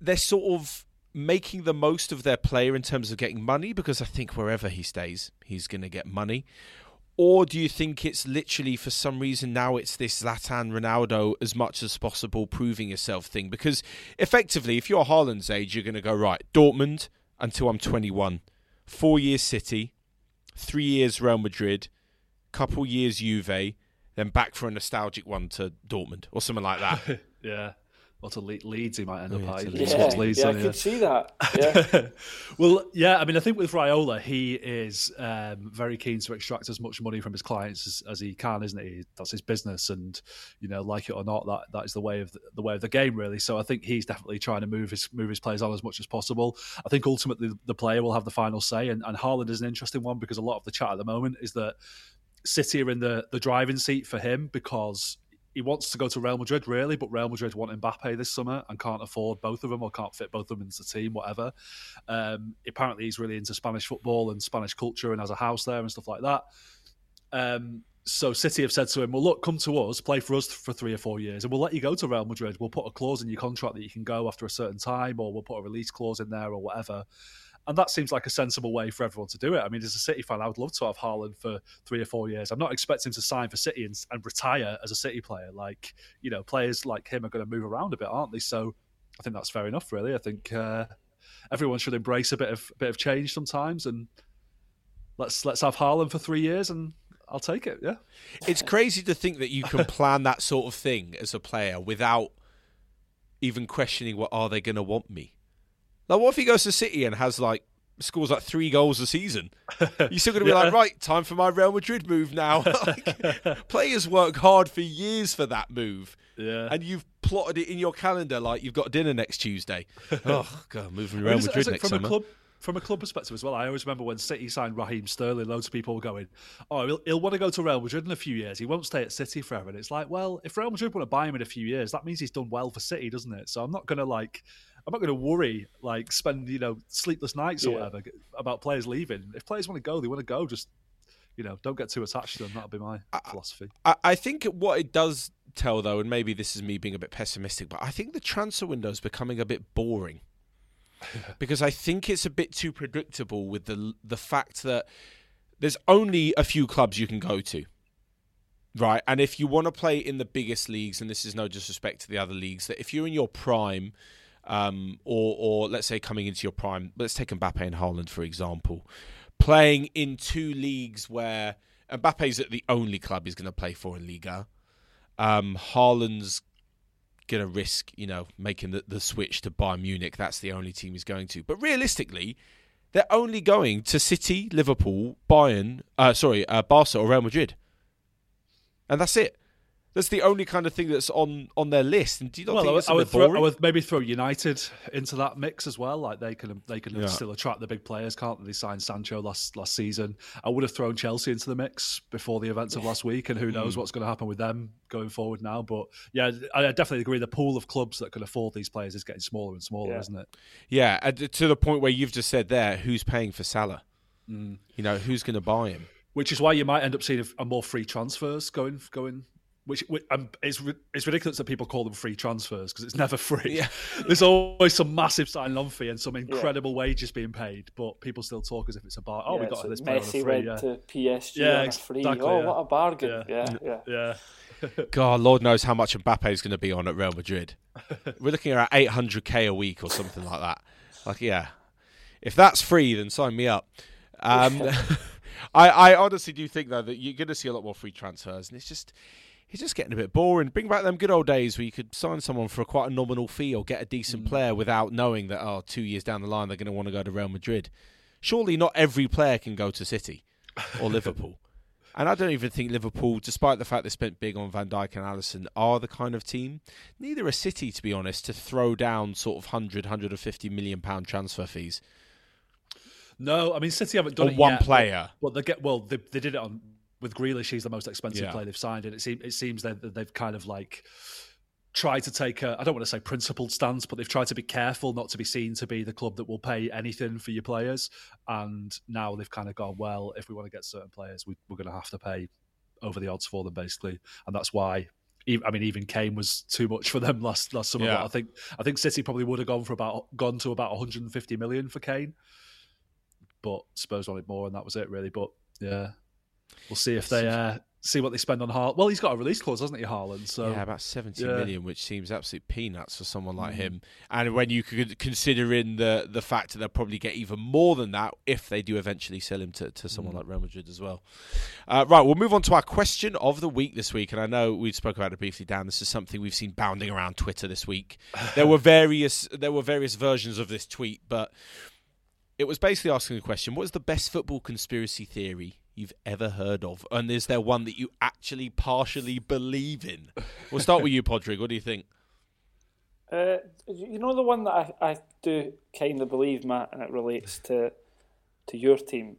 they're sort of making the most of their player in terms of getting money because I think wherever he stays, he's going to get money. Or do you think it's literally for some reason now it's this Zlatan Ronaldo as much as possible proving yourself thing? Because effectively, if you're Haaland's age, you're going to go right Dortmund until I'm 21, four years City, three years Real Madrid, couple years Juve, then back for a nostalgic one to Dortmund or something like that. Yeah. What a Le- Leeds he might end up yeah, at. to He Leeds. loves Yeah, Leeds, yeah, I doesn't could see that. Yeah. well, yeah, I mean, I think with Raiola, he is um, very keen to extract as much money from his clients as, as he can, isn't he? That's his business, and you know, like it or not, that that is the way of the, the way of the game, really. So I think he's definitely trying to move his move his players on as much as possible. I think ultimately the player will have the final say, and, and Haaland is an interesting one because a lot of the chat at the moment is that City are in the the driving seat for him because he wants to go to Real Madrid, really, but Real Madrid want Mbappe this summer and can't afford both of them or can't fit both of them into the team, whatever. Um, apparently, he's really into Spanish football and Spanish culture and has a house there and stuff like that. Um, so City have said to him, "Well, look, come to us, play for us for three or four years, and we'll let you go to Real Madrid. We'll put a clause in your contract that you can go after a certain time, or we'll put a release clause in there, or whatever." And that seems like a sensible way for everyone to do it. I mean, as a City fan, I would love to have Haaland for three or four years. I'm not expecting him to sign for City and, and retire as a City player. Like, you know, players like him are going to move around a bit, aren't they? So I think that's fair enough, really. I think uh, everyone should embrace a bit of bit of change sometimes, and let's let's have Haaland for three years, and I'll take it. Yeah, It's crazy to think that you can plan that sort of thing as a player without even questioning what are they going to want me. Like, what if he goes to City and has like scores like three goals a season? You're still going to be Yeah. like, right, time for my Real Madrid move now. Like, players work hard for years for that move, yeah. and you've plotted it in your calendar like you've got dinner next Tuesday. oh God, moving I Real mean, Madrid next from summer. a club from a club perspective as well. I always remember when City signed Raheem Sterling. Loads of people were going, "Oh, he'll, he'll want to go to Real Madrid in a few years. He won't stay at City forever." And it's like, well, if Real Madrid want to buy him in a few years, that means he's done well for City, doesn't it? So I'm not going to like. I'm not going to worry, like spend you know sleepless nights or Yeah. whatever about players leaving. If players want to go, they want to go. Just you know, don't get too attached to them. That'll be my philosophy. I, I think what it does tell, though, and maybe this is me being a bit pessimistic, but I think the transfer window is becoming a bit boring because I think it's a bit too predictable with the the fact that there's only a few clubs you can go to. Right, and if you want to play in the biggest leagues, and this is no disrespect to the other leagues, that if you're in your prime, um, or or let's say coming into your prime, let's take Mbappe and Haaland for example, playing in two leagues where Mbappe's at the only club he's going to play for in Liga. Um, Haaland's going to risk, you know, making the, the switch to Bayern Munich. That's the only team he's going to. But realistically, they're only going to City, Liverpool, Bayern, uh, sorry, uh, Barca or Real Madrid, and that's it. That's the only kind of thing that's on on their list. And do you not Well, think would, it's a I, would bit throw, boring? I would maybe throw United into that mix as well. Like they can they can Yeah. still attract the big players, can't they? They signed Sancho last last season. I would have thrown Chelsea into the mix before the events of last week, and who knows Hmm. what's going to happen with them going forward now. But yeah, I definitely agree. The pool of clubs that can afford these players is getting smaller and smaller, Yeah. isn't it? yeah, to the point where you've just said there, who's paying for Salah? Mm. You know, who's going to buy him? Which is why you might end up seeing a, a more free transfers going going. Which, which um, it's it's ridiculous that people call them free transfers because it's never free. Yeah. There's always some massive signing on fee and some incredible wages being paid, but people still talk as if it's a bar. Oh, we got so this player on a Messi free. went Yeah. to PSG Yeah, on a free. exactly, oh, yeah. what a bargain! Yeah. Yeah, yeah. yeah. God, Lord knows how much Mbappe is going to be on at Real Madrid. We're looking at 800k a week or something like that. Like, yeah, if that's free, then sign me up. Um, I, I honestly do think though that you're going to see a lot more free transfers, and it's just it's just getting a bit boring. Bring back them good old days where you could sign someone for quite a nominal fee or get a decent mm. player without knowing that oh, two years down the line they're going to want to go to Real Madrid. Surely not every player can go to City or Liverpool. And I don't even think Liverpool, despite the fact they spent big on Van Dijk and Alisson, are the kind of team, neither a City, to be honest, to throw down sort of 100, 150 million pound transfer fees No, I mean City haven't done on it one yet, player. Well, they get well. They, they did it on with Grealish. He's the most expensive Yeah. player they've signed, and it seems it seems that they've kind of like tried to take a I don't want to say principled stance, but they've tried to be careful not to be seen to be the club that will pay anything for your players. And now they've kind of gone well. If we want to get certain players, we, we're going to have to pay over the odds for them, basically, and that's why. I mean, even Kane was too much for them last last summer. Yeah. I think I think City probably would have gone for about gone to about 150 million for Kane but Spurs wanted more, and that was it really. But yeah, we'll see if they uh, see what they spend on Haaland. Well, he's got a release clause, hasn't he, Haaland? So yeah, about seventy yeah. million, which seems absolute peanuts for someone like Mm. him. And when you could consider in the the fact that they'll probably get even more than that if they do eventually sell him to, to Mm. someone like Real Madrid as well. Uh, right, we'll move on to our question of the week this week. And I know we spoke about it briefly, Dan. This is something we've seen bounding around Twitter this week. There were various there were various versions of this tweet, but it was basically asking the question: What is the best football conspiracy theory you've ever heard of? And is there one that you actually partially believe in? We'll start with you, Padraig. What do you think? Uh, you know the one that I, I do kind of believe, Matt, and it relates to to your team.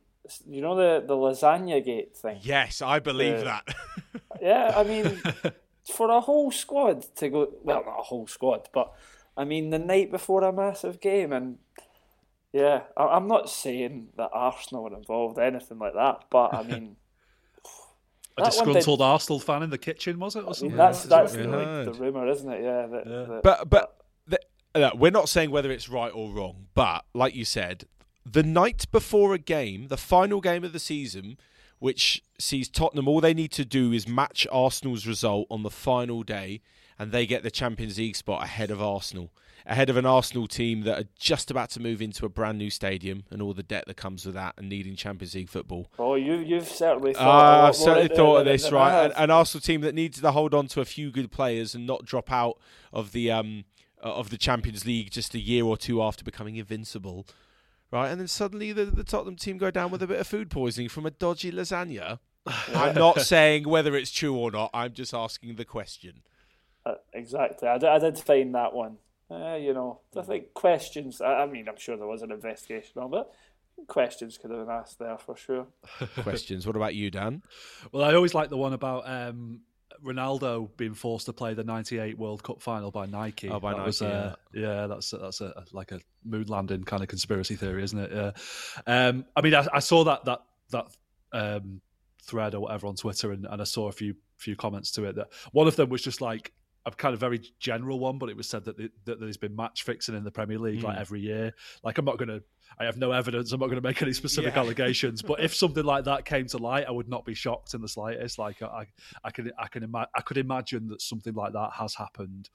You know the the lasagna gate thing. Yes, I believe Uh, that. Yeah, I mean, for a whole squad to go, well, not a whole squad, but I mean, the night before a massive game, and yeah, I, I'm not saying that Arsenal were involved, or anything like that, but I mean, a that one did- disgruntled Arsenal fan in the kitchen, was it? Or I mean, something? that's that's the, like, the rumor, isn't it? Yeah, that, Yeah. that- but but the, uh, we're not saying whether it's right or wrong. But like you said, the night before a game, the final game of the season, which sees Tottenham, all they need to do is match Arsenal's result on the final day, and they get the Champions League spot ahead of Arsenal. Ahead of an Arsenal team that are just about to move into a brand new stadium and all the debt that comes with that and needing Champions League football. oh, you you've certainly thought. Uh, I've certainly thought of this, right? An, an Arsenal team that needs to hold on to a few good players and not drop out of the um uh, of the Champions League just a year or two after becoming invincible, right? And then suddenly the, the Tottenham team go down with a bit of food poisoning from a dodgy lasagna. I'm not saying whether it's true or not. I'm just asking the question. Uh, exactly. I, d- I did find that one. Uh, you know, I think questions. I, I mean, I'm sure there was an investigation on, but questions could have been asked there for sure. Questions. What about you, Dan? Well, I always like the one about um, Ronaldo being forced to play the '98 World Cup final by Nike. Oh, by that Was, Nike, uh, yeah. that's that's a, like a moon landing kind of conspiracy theory, isn't it? Yeah. Um, I mean, I, I saw that that that um, thread or whatever on Twitter, and, and I saw a few few comments to it. That one of them was just like a kind of very general one, but it was said that, the, that there's been match fixing in the Premier League like Mm. every year. Like, I'm not going to. I have no evidence. I'm not going to make any specific Yeah. allegations. But if something like that came to light, I would not be shocked in the slightest. Like, I, I can, I can, ima- I could imagine that something like that has happened,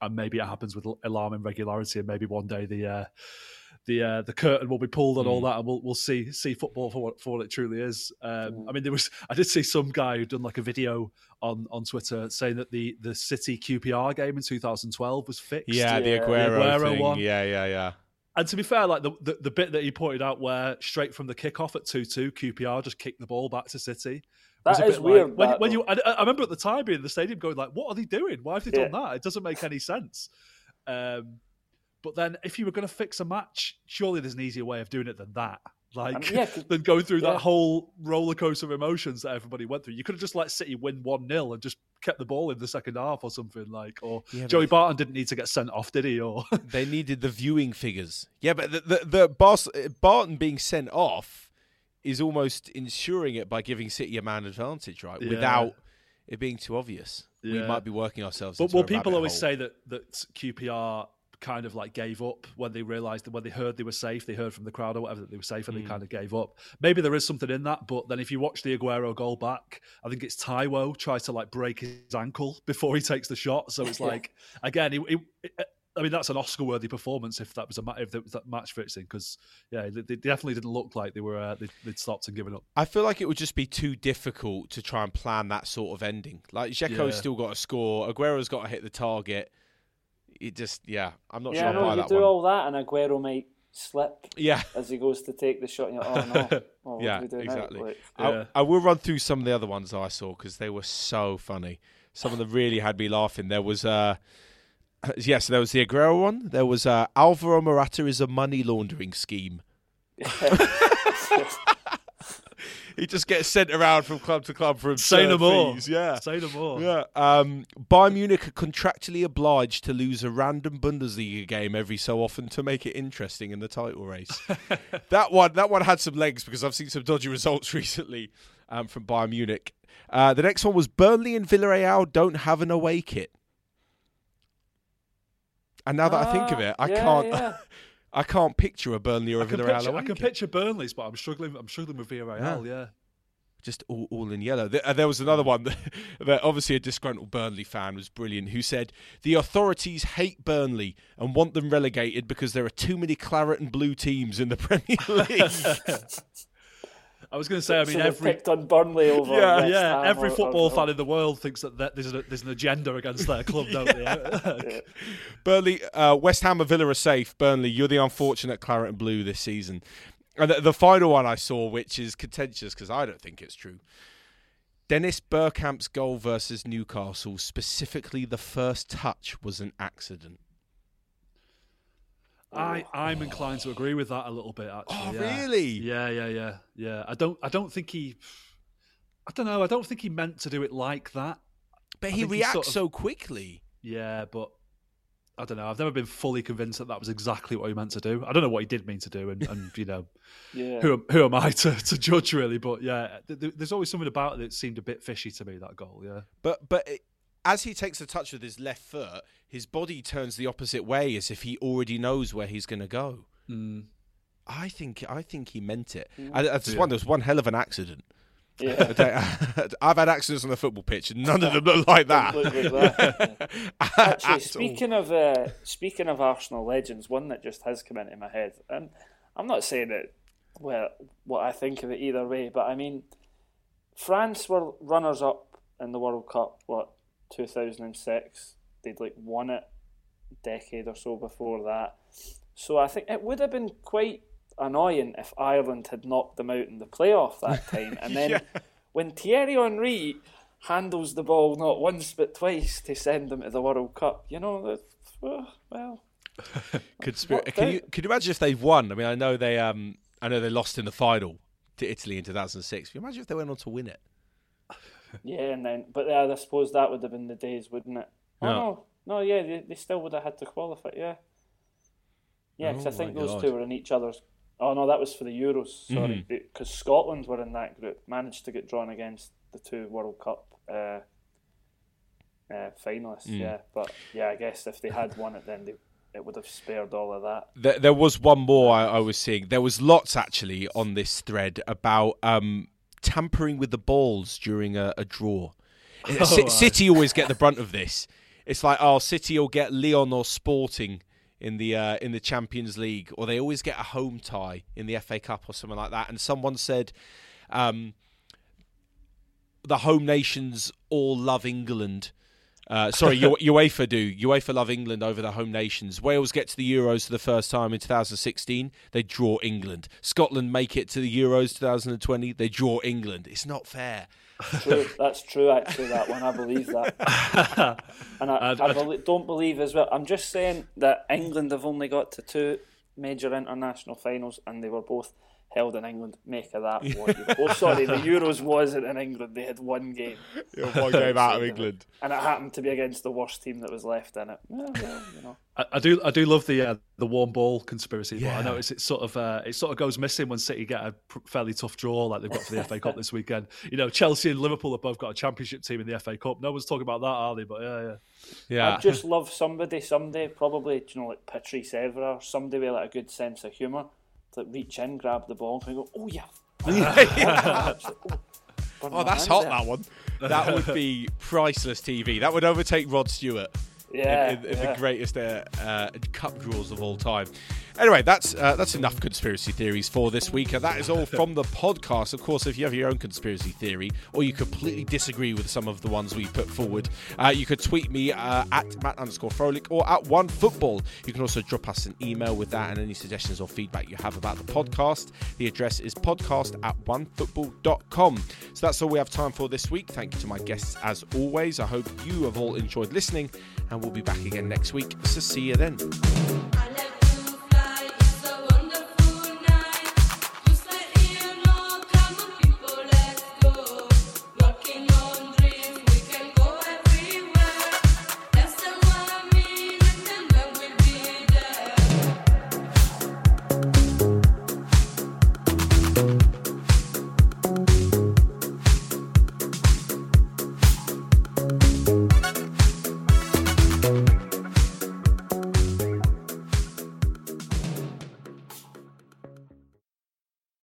and maybe it happens with alarming regularity, and maybe one day the. Uh, the uh, the curtain will be pulled and all Mm. that, and we'll we'll see see football for what for what it truly is. Um, Mm. I mean, there was I did see some guy who done like a video on on Twitter saying that the the City QPR game in 2012 was fixed. Yeah, the Yeah. Aguero, Aguero thing. one. Yeah, yeah, yeah. And to be fair, like the, the, the bit that he pointed out where straight from the kickoff at 2 2, QPR just kicked the ball back to City. was a is bit weird. Like, when, that, when you, I, I remember at the time being in the stadium going like, "What are they doing? Why have they done that? It doesn't make any sense." Um, but then, if you were going to fix a match, surely there's an easier way of doing it than that. Like I mean, yeah, 'cause- than going through yeah. that whole roller coaster of emotions that everybody went through. You could have just let City win one 0 and just kept the ball in the second half or something like. Or Yeah, Joey Barton didn't need to get sent off, did he? Or they needed the viewing figures. Yeah, but the the, the Bas- Barton being sent off is almost ensuring it by giving City a man advantage, right? Yeah. Without it being too obvious. We might be working ourselves. But into well, a people always hole. say that that QPR kind of like gave up when they realised that when they heard they were safe, they heard from the crowd or whatever that they were safe, and Mm. they kind of gave up. Maybe there is something in that, but then if you watch the Aguero goal back, I think it's Taiwo tries to like break his ankle before he takes the shot. So it's like again, he, he, I mean that's an Oscar-worthy performance if that was a ma- if that was that match fixing because yeah, they, they definitely didn't look like they were uh, they, they'd stopped and given up. I feel like it would just be too difficult to try and plan that sort of ending. Like Dzeko's Yeah. still got to score, Aguero's got to hit the target. It just, yeah, I'm not yeah, sure I I know buy you that do one. all that, and Aguero might slip Yeah, as he goes to take the shot. And you're, oh no, well, Yeah, do we do exactly. Like, Yeah. I, I will run through some of the other ones I saw because they were so funny. Some of them really had me laughing. There was, uh, yes, there was the Aguero one. There was uh, Alvaro Morata is a money laundering scheme. He just gets sent around from club to club for Say no more. fees. Yeah. Say no more. Yeah. Um, Bayern Munich are contractually obliged to lose a random Bundesliga game every so often to make it interesting in the title race. that one, that one had some legs because I've seen some dodgy results recently um, from Bayern Munich. Uh, the next one was Burnley and Villarreal don't have an away kit. And now that I think of Ah, it, I yeah, can't, yeah. I can't picture a Burnley or a can Villarreal I can picture Burnley's, but I'm struggling. I'm struggling with Villarreal. Yeah. just all, all in yellow. There, uh, there was another one that, that, obviously a disgruntled Burnley fan was brilliant who said the authorities hate Burnley and want them relegated because there are too many claret and blue teams in the Premier League. I was going to say, I mean, so every picked on Burnley over. yeah, West yeah, Ham every or- football or- fan in the world thinks that, that there's, a, there's an agenda against their club, don't they? Burnley, uh, West Ham and Villa are safe. Burnley, you're the unfortunate claret and blue this season. And the, the final one I saw, which is contentious because I don't think it's true. Dennis Bergkamp's goal versus Newcastle, specifically the first touch, was an accident. I I'm inclined to agree with that a little bit. Actually, Oh, yeah. really? Yeah, yeah, yeah, yeah. I don't I don't think he. I don't know. I don't think he meant to do it like that. But I he reacts sort of- so quickly. Yeah, but I don't know. I've never been fully convinced that that was exactly what he meant to do. I don't know what he did mean to do, and, and you know, Yeah. who who am I to, to judge really? But yeah, th- th- there's always something about it that seemed a bit fishy to me. That goal, yeah. But but it, as he takes the touch with his left foot, his body turns the opposite way as if he already knows where he's going to go. Mm. I think I think he meant it. I, I just Yeah. wonder. There's one hell of an accident. yeah. I've had accidents on the football pitch, and none of them look like that. Look like that. yeah. At Actually, all. speaking of uh, speaking of Arsenal legends, one that just has come into my head, and I'm not saying it well what I think of it either way, but I mean, France were runners up in the World Cup. What 2006? They'd like won it a decade or so before that. So I think it would have been quite annoying if Ireland had knocked them out in the playoff that time, and then Yeah. when Thierry Henry handles the ball not once but twice to send them to the World Cup, you know, that's, well, could What can you can you imagine if they've won? I mean, I know they um I know they lost in the final to Italy in 2006. Can you imagine if they went on to win it? Yeah, and then, but yeah, I suppose that would have been the days, wouldn't it? Oh, Yeah. no, no, yeah, they, they still would have had to qualify, yeah. Yeah, 'cause Oh I think those God. two were in each other's. Oh, no, that was for the Euros, sorry. Mhm. Because Scotland were in that group, managed to get drawn against the two World Cup uh, uh, finalists, Mm. yeah. But yeah, I guess if they had won it, then they, it would have spared all of that. There, there was one more I, I was seeing. There was lots actually on this thread about um, tampering with the balls during a, a draw. Ci- right. City always get the brunt of this. It's like, oh, City will get Leon or Sporting in the uh, in the Champions League, or they always get a home tie in the FA Cup or something like that. And someone said, um, the home nations all love England. Uh, sorry, UEFA do. UEFA love England over the home nations. Wales get to the Euros for the first time in 2016. They draw England. Scotland make it to the Euros 2020. They draw England. It's not fair. True, that's true. Actually, that one I believe that, and I, I- I, I- belie- don't believe as well. I'm just saying that England have only got to two major international finals, and they were both held in England. Make of that what you. Oh, sorry, the Euros wasn't in England. They had one game, one game out of England. and it happened to be against the worst team that was left in it. Well, well, you know. I, I do I do love the uh, the warm ball conspiracy, but Yeah. I notice it sort of uh, it sort of goes missing when City get a pr- fairly tough draw like they've got for the FA Cup this weekend. You know, Chelsea and Liverpool have both got a championship team in the FA Cup. No one's talking about that, are they? But yeah, yeah. Yeah. I'd just love somebody someday, probably you know like Patrice Evra or somebody with like a good sense of humour, to reach in, grab the ball, and go, "Oh yeah." Oh, that's hot, that one. That would be priceless TV. That would overtake Rod Stewart. Yeah, in, in, in yeah. the greatest uh, uh, cup draws of all time. Anyway, that's uh, that's enough conspiracy theories for this week, and that is all from the podcast. Of course, if you have your own conspiracy theory, or you completely disagree with some of the ones we put forward, uh, you could tweet me uh, at Matt underscore Frohlich or at OneFootball. You can also drop us an email with that and any suggestions or feedback you have about the podcast. The address is podcast at onefootball.com. So that's all we have time for this week. Thank you to my guests as always. I hope you have all enjoyed listening, and we'll be back again next week. So see you then.